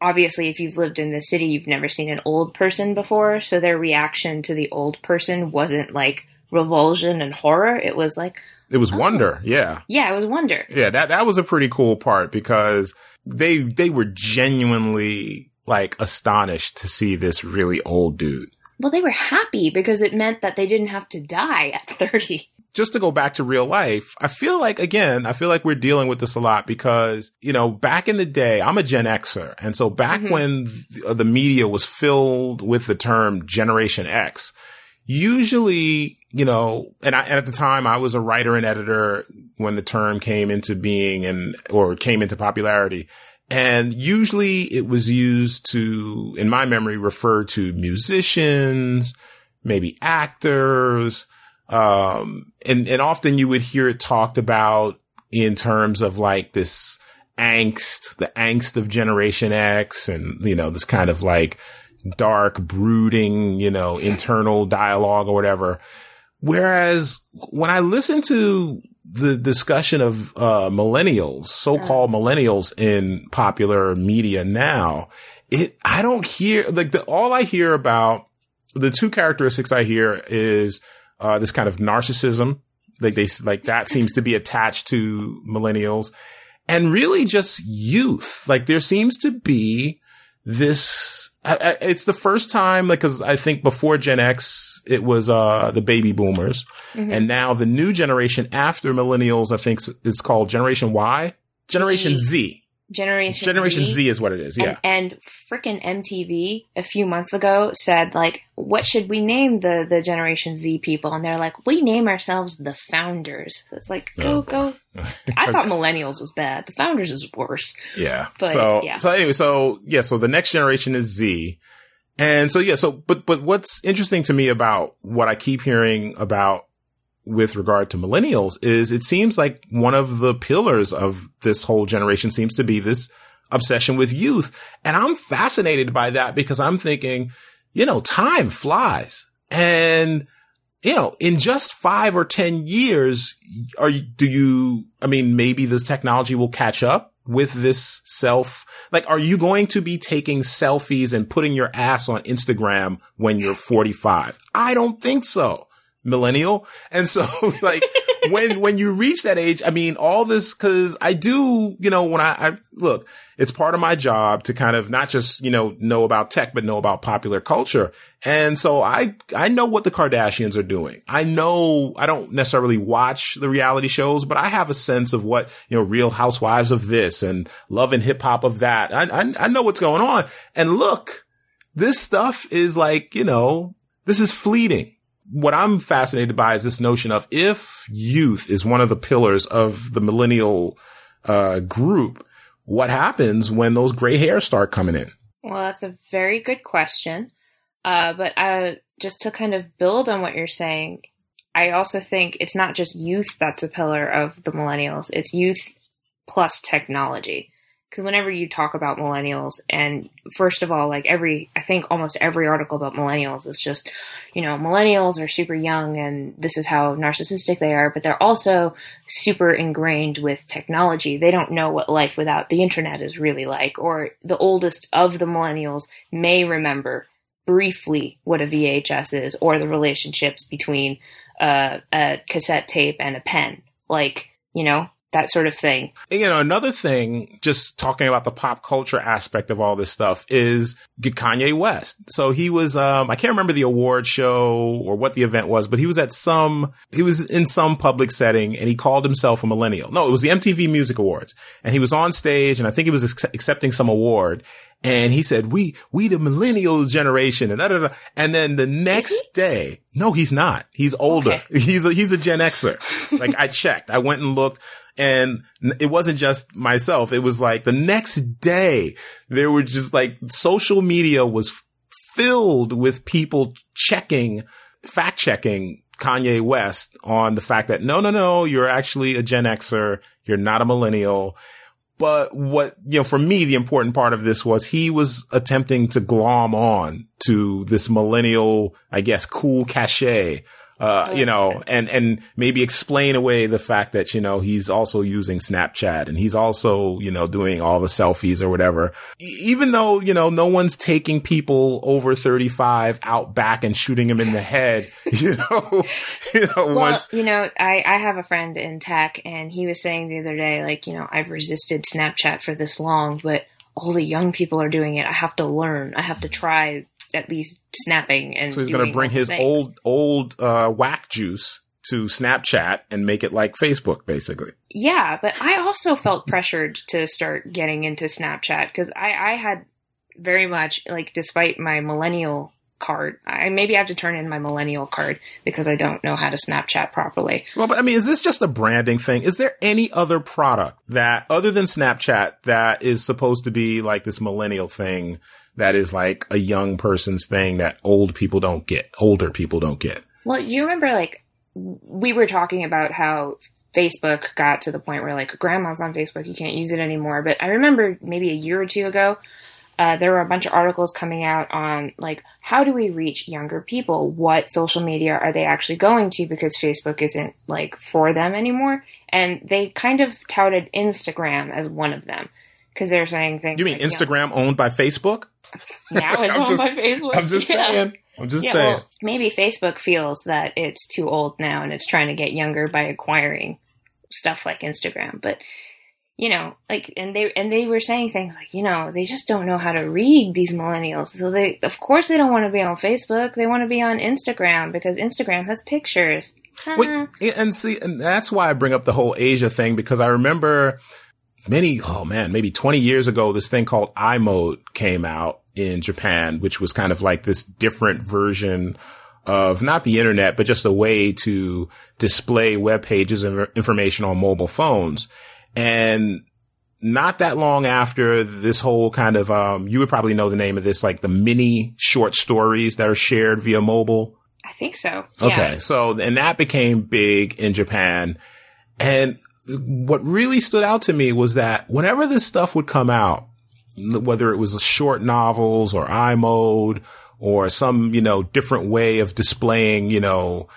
obviously if you've lived in the city you've never seen an old person before so their reaction to the old person wasn't like revulsion and horror it was like It was oh. wonder. Yeah. yeah it was wonder Yeah. That, that was a pretty cool part because they, they were genuinely like astonished to see this really old dude. Well they were happy because it meant that they didn't have to die at 30 just to go back to real life, I feel like again, I feel like we're dealing with this a lot because, you know, back in the day, I'm a Gen Xer. And so back mm-hmm. when th- the media was filled with the term Generation X, usually, you know, and I, and at the time I was a writer and editor when the term came into being and, or came into popularity. And usually it was used to, in my memory, refer to musicians, maybe actors, um, and, and often you would hear it talked about in terms of like this angst, the angst of Generation X and, you know, this kind of like dark, brooding, you know, internal dialogue or whatever. Whereas when I listen to the discussion of, uh, millennials, so-called millennials in popular media now, it, I don't hear, like the, all I hear about the two characteristics I hear is, uh, this kind of narcissism. Like they, like that seems to be attached to millennials and really just youth. Like there seems to be this, I, I, it's the first time, like, cause I think before Gen X, it was, uh, the baby boomers. And now the new generation after millennials, I think it's called Generation Y, Generation Z. generation Generation Z is what it is. Yeah. And, and frickin' MTV a few months ago said like, what should we name the the Generation Z people? And they're like, we name ourselves the Founders. So it's like, go Oh. go. I thought Millennials was bad. The Founders is worse. Yeah. But, so, yeah. so anyway, so yeah, so the next generation is Z. And so, yeah, so, but, but what's interesting to me about what I keep hearing about with regard to millennials is it seems like one of the pillars of this whole generation seems to be this obsession with youth. And I'm fascinated by that because I'm thinking, you know, time flies and, you know, in just five or 10 years, are you, do you, I mean, maybe this technology will catch up with this self? Like, are you going to be taking selfies and putting your ass on Instagram when you're 45? I don't think so. Millennial. And so like when, when you reach that age, I mean, all this, cause I do, you know, when I, I look, it's part of my job to kind of not just, you know, know about tech, but know about popular culture. And so I, I know what the Kardashians are doing. I know I don't necessarily watch the reality shows, but I have a sense of what, you know, real housewives of this and love and hip hop of that. I, I, I know what's going on. And look, this stuff is like, you know, this is fleeting what I'm fascinated by is this notion of if youth is one of the pillars of the millennial uh, group, what happens when those gray hairs start coming in? Well, that's a very good question. Uh, but uh, just to kind of build on what you're saying, I also think it's not just youth that's a pillar of the millennials, it's youth plus technology because whenever you talk about millennials and first of all like every i think almost every article about millennials is just you know millennials are super young and this is how narcissistic they are but they're also super ingrained with technology. They don't know what life without the internet is really like or the oldest of the millennials may remember briefly what a vhs is or the relationships between uh, a cassette tape and a pen. Like you know that sort of thing. And, you know, another thing, just talking about the pop culture aspect of all this stuff is Kanye West. So he was, um, I can't remember the award show or what the event was, but he was at some, he was in some public setting and he called himself a millennial. No, it was the MTV Music Awards and he was on stage and I think he was accepting some award and he said, we, we the millennial generation and da, da, da. And then the next day, no, he's not. He's older. Okay. He's a, he's a Gen Xer. like I checked. I went and looked. And it wasn't just myself. It was like the next day there were just like social media was filled with people checking, fact checking Kanye West on the fact that no, no, no, you're actually a Gen Xer. You're not a millennial. But what, you know, for me, the important part of this was he was attempting to glom on to this millennial, I guess, cool cachet uh, you know, and, and maybe explain away the fact that, you know, he's also using Snapchat and he's also, you know, doing all the selfies or whatever. E- even though, you know, no one's taking people over 35 out back and shooting them in the head, you know, you know, well, once. you know, I, I have a friend in tech and he was saying the other day, like, you know, I've resisted Snapchat for this long, but all the young people are doing it. I have to learn. I have to try at least snapping and. So he's going to bring his things. old old uh, whack juice to Snapchat and make it like Facebook, basically. Yeah, but I also felt pressured to start getting into Snapchat because I, I had very much like, despite my millennial card. I maybe I have to turn in my millennial card because I don't know how to Snapchat properly. Well, but I mean, is this just a branding thing? Is there any other product that other than Snapchat that is supposed to be like this millennial thing that is like a young person's thing that old people don't get, older people don't get. Well, you remember like we were talking about how Facebook got to the point where like grandma's on Facebook, you can't use it anymore. But I remember maybe a year or two ago, uh, there were a bunch of articles coming out on like how do we reach younger people? What social media are they actually going to? Because Facebook isn't like for them anymore, and they kind of touted Instagram as one of them because they're saying things. You mean like, Instagram you know, owned by Facebook? Now it's owned just, by Facebook. I'm just yeah. saying. I'm just yeah, saying. Well, maybe Facebook feels that it's too old now and it's trying to get younger by acquiring stuff like Instagram. But you know, like, and they and they were saying things like, you know, they just don't know how to read these millennials. So they, of course, they don't want to be on Facebook. They want to be on Instagram because Instagram has pictures. Wait, and see, and that's why I bring up the whole Asia thing because I remember many, oh man, maybe 20 years ago, this thing called iMode came out in Japan, which was kind of like this different version of not the internet, but just a way to display web pages and information on mobile phones. And not that long after this whole kind of, um, you would probably know the name of this, like the mini short stories that are shared via mobile. I think so. Okay. Yeah. So, and that became big in Japan. And what really stood out to me was that whenever this stuff would come out, whether it was short novels or iMode or some, you know, different way of displaying, you know,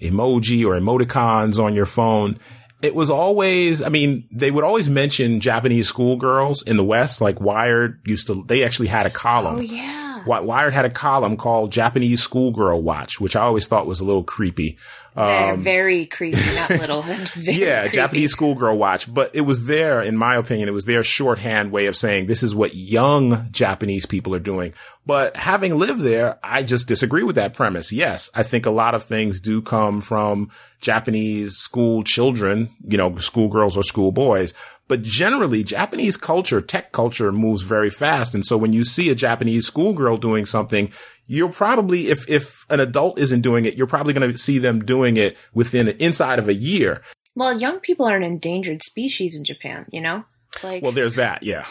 emoji or emoticons on your phone, it was always, I mean, they would always mention Japanese schoolgirls in the West, like Wired used to, they actually had a column. Oh, yeah Wired had a column called Japanese Schoolgirl Watch, which I always thought was a little creepy. They're very creepy, not little. Um, yeah, creepy. Japanese schoolgirl watch, but it was their, in my opinion, it was their shorthand way of saying this is what young Japanese people are doing. But having lived there, I just disagree with that premise. Yes, I think a lot of things do come from Japanese school children, you know, schoolgirls or schoolboys. But generally, Japanese culture, tech culture moves very fast. And so when you see a Japanese schoolgirl doing something, you're probably, if, if an adult isn't doing it, you're probably going to see them doing it within, inside of a year. Well, young people are an endangered species in Japan, you know? Like Well, there's that. Yeah.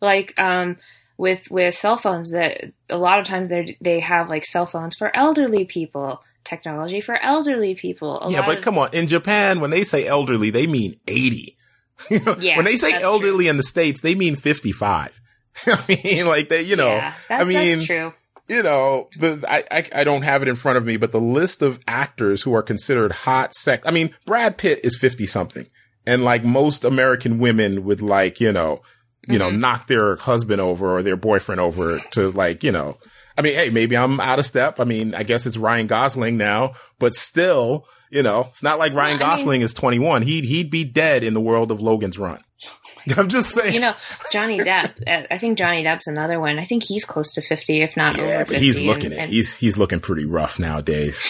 like um with with cell phones that a lot of times they they have like cell phones for elderly people, technology for elderly people. A yeah, but of- come on. In Japan, when they say elderly, they mean 80. You know, Yeah, when they say elderly in the States, they mean 55. I mean, like they, you know, yeah, I mean, that's true. you know, the, I, I, I don't have it in front of me, but the list of actors who are considered hot sex. I mean, Brad Pitt is 50 something and like most American women would like, you know, you know, Mm-hmm. knock their husband over or their boyfriend over to like, you know, I mean, hey, maybe I'm out of step. I mean, I guess it's Ryan Gosling now, but still, you know, it's not like Ryan Well, I mean- Gosling is 21. He'd, he'd be dead in the world of Logan's Run. I'm just saying. You know, Johnny Depp. uh, I think Johnny Depp's another one. I think he's close to fifty, if not Yeah, over but fifty. he's and- looking at and- he's he's looking pretty rough nowadays.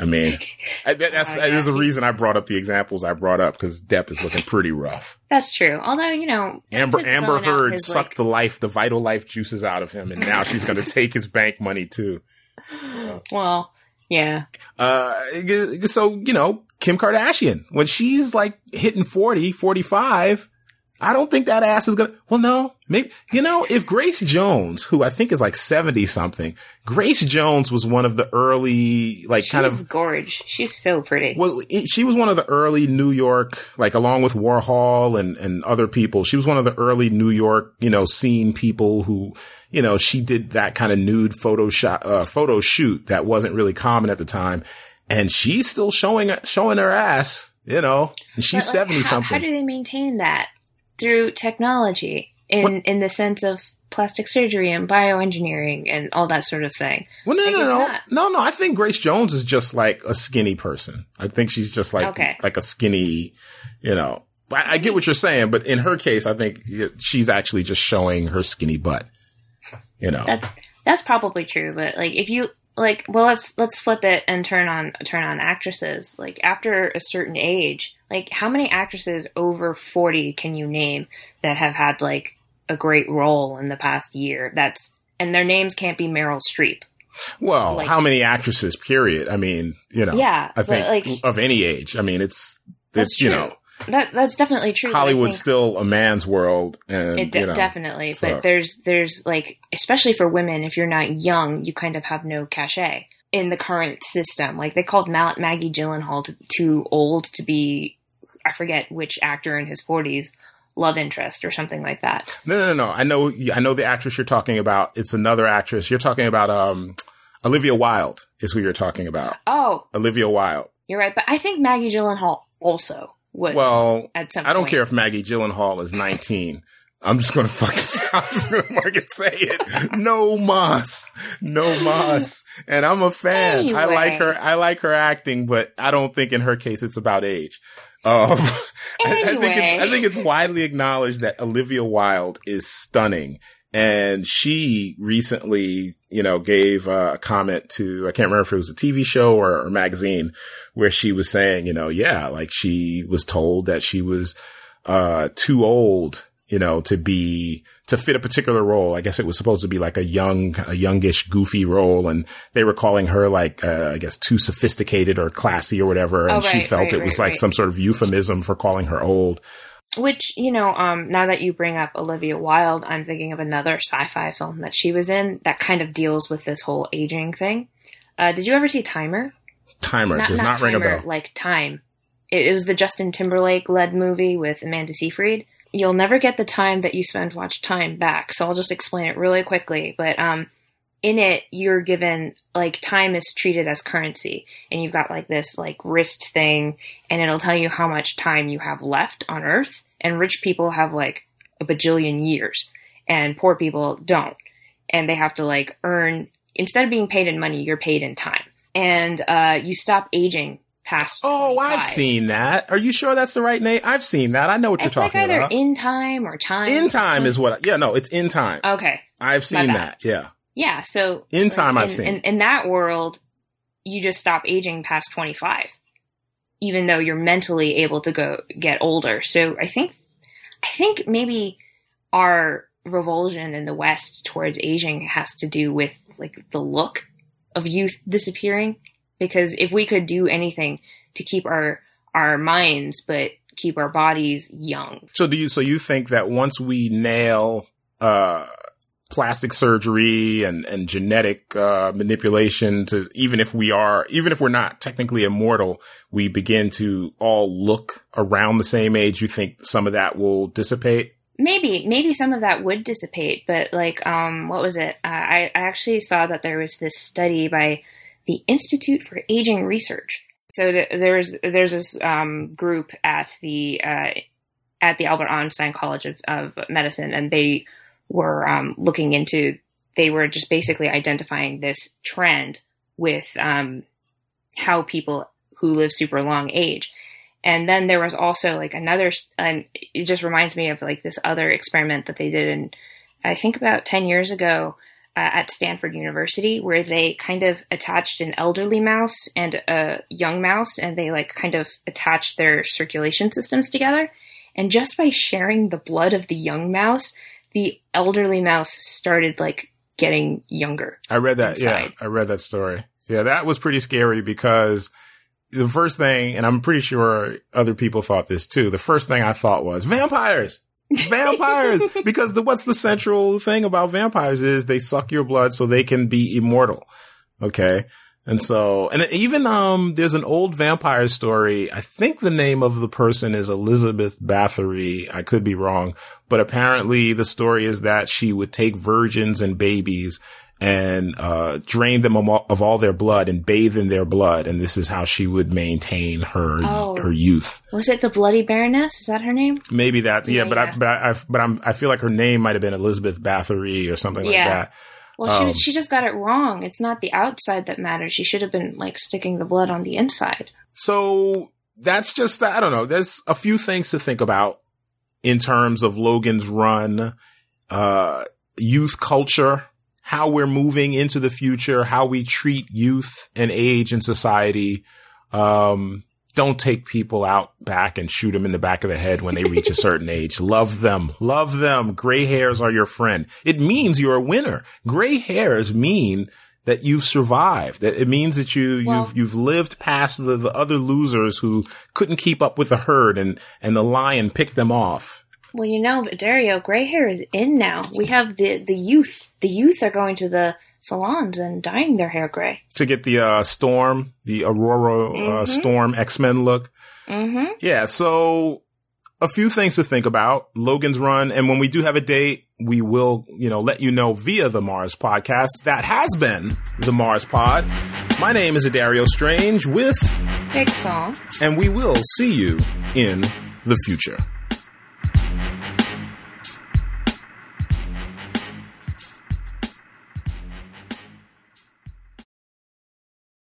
I mean, I, that's Oh, yeah, there's a reason I brought up the examples I brought up because Depp is looking pretty rough. That's true. Although you know, Amber Amber Heard his, sucked like- the life, the vital life juices out of him, and now she's going to take his bank money too. Well, yeah. Uh, so you know, Kim Kardashian when she's like hitting 40, 45, I don't think that ass is gonna. Well, no, maybe you know if Grace Jones, who I think is like seventy something, Grace Jones was one of the early like She's kind of gorge. She's so pretty. Well, it, she was one of the early New York, like along with Warhol and, and other people. She was one of the early New York, you know, scene people who, you know, she did that kind of nude photo shot, uh, photo shoot that wasn't really common at the time. And she's still showing, showing her ass, you know, and she's But, like, 70 how, something. How do they maintain that through technology in in the sense of plastic surgery and bioengineering and all that sort of thing? Well, no, Like, no, no, not. no, no. I think Grace Jones is just like a skinny person. I think she's just like Okay. like a skinny, you know. I, I get what you're saying, but in her case, I think she's actually just showing her skinny butt. You know, That's that's probably true, but like if you like well let's let's flip it and turn on turn on actresses. Like after a certain age, like how many actresses over 40 can you name that have had like a great role in the past year? That's and their names can't be Meryl Streep. well, like- how many actresses? Period. I mean, you know, Yeah, I think like- of any age. I mean, it's it's you true. know, That that's definitely true. Hollywood's still a man's world, and It de- you know, definitely, so- but there's there's like especially for women, if you're not young, you kind of have no cachet in the current system. Like they called Ma- Maggie Gyllenhaal t- too old to be, I forget which actor in his 40s, love interest or something like that. No, no, no. I know, I know the actress you're talking about. It's another actress. You're talking about um, Olivia Wilde is who you're talking about. Oh, Olivia Wilde. you're right, but I think Maggie Gyllenhaal also was. Well, at some I don't point. care if Maggie Gyllenhaal is 19. I'm just gonna fucking, I'm just gonna fucking say it. No mas, no mas. And I'm a fan. I like her. I like her acting, but I don't think in her case it's about age. Um, I, I think it's, I think it's widely acknowledged that Olivia Wilde is stunning. And she recently, you know, gave uh, a comment to, I can't remember if it was a TV show or a magazine where she was saying, you know, yeah, like she was told that she was, uh, too old, you know, to be, to fit a particular role. I guess it was supposed to be like a young, a youngish, goofy role. And they were calling her like, uh, I guess too sophisticated or classy or whatever. And Oh, she felt right, it was right, like some sort of euphemism for calling her old. Which, you know, um, now that you bring up Olivia Wilde, I'm thinking of another sci-fi film that she was in that kind of deals with this whole aging thing. Uh, did you ever see Timer? Timer does not, ring a Timer, bell. Like Time. It, it was the Justin Timberlake led movie with Amanda Seyfried. You'll never get the time that you spend watch Time back, so I'll just explain it really quickly. But um, in it, you're given like time is treated as currency, and you've got like this like wrist thing, and it'll tell you how much time you have left on Earth. And rich people have like a bajillion years, and poor people don't. and they have to like earn instead of being paid in money, you're paid in time, and uh, you stop aging past. Oh, 25. I've seen that. Are you sure that's the right name? I've seen that. I know what It's you're talking like either about. in time or time. In time mm-hmm. is what. I, yeah, no, it's in time. okay. I've seen that. Yeah. Yeah, so In time in, I've seen. in, in that world, you just stop aging past twenty five, even though you're mentally able to go get older. So I think, I think maybe our revulsion in the West towards aging has to do with like the look of youth disappearing. Because if we could do anything to keep our our minds but keep our bodies young, So do you? So you think that once we nail uh, plastic surgery and and genetic uh, manipulation to even if we are even if we're not technically immortal, we begin to all look around the same age. You think some of that will dissipate? maybe maybe some of that would dissipate but like um what was it uh, I, I actually saw that there was this study by the institute for aging research. So th- there's there's this um group at the uh at the albert einstein college of, of medicine and they were um looking into they were just basically identifying this trend with um how people who live super long age. And then there was also like another, and it just reminds me of like this other experiment that they did in, I think about 10 years ago uh, at Stanford University, where they kind of attached an elderly mouse and a young mouse, and they like kind of attached their circulation systems together. And just by sharing the blood of the young mouse, the elderly mouse started like getting younger. I read that. Yeah, I read that story. Yeah, that was pretty scary because the first thing, and I'm pretty sure other people thought this too. The first thing I thought was vampires. Vampires, because the, what's the central thing about vampires is they suck your blood so they can be immortal. Okay. And so, and even, um, there's an old vampire story. I think the name of the person is Elizabeth Bathory. I could be wrong, but apparently the story is that she would take virgins and babies and, uh, drain them of all, their blood and bathe in their blood. And this is how she would maintain her, Oh. her youth. Was it the Bloody Baroness? Is that her name? Maybe that's, yeah, Yeah, but I, but I, I, but I'm, I feel like her name might have been Elizabeth Bathory or something like that. Well, she, Um, she just got it wrong. It's not the outside that matters. She should have been like sticking the blood on the inside. So that's just, I don't know. There's a few things to think about in terms of Logan's run, uh, youth culture, how we're moving into the future, how we treat youth and age in society. Um, don't take people out back and shoot them in the back of the head when they reach a certain age. Love them. Love them. Gray hairs are your friend. It means you're a winner. Gray hairs mean that you've survived. That it means that you, Well- you've, you've lived past the, the other losers who couldn't keep up with the herd and, and the lion picked them off. Well, you know, Dario, gray hair is in now. We have the the youth. The youth are going to the salons and dyeing their hair gray. to get the uh, storm, the Ororo uh, Storm X Men look. Mm-hmm. Yeah, so a few things to think about. Logan's Run, and when we do have a date, we will, you know, let you know via the Mars podcast. That has been the Mars Pod. My name is Dario Strange with, Big song. and we will see you in the future.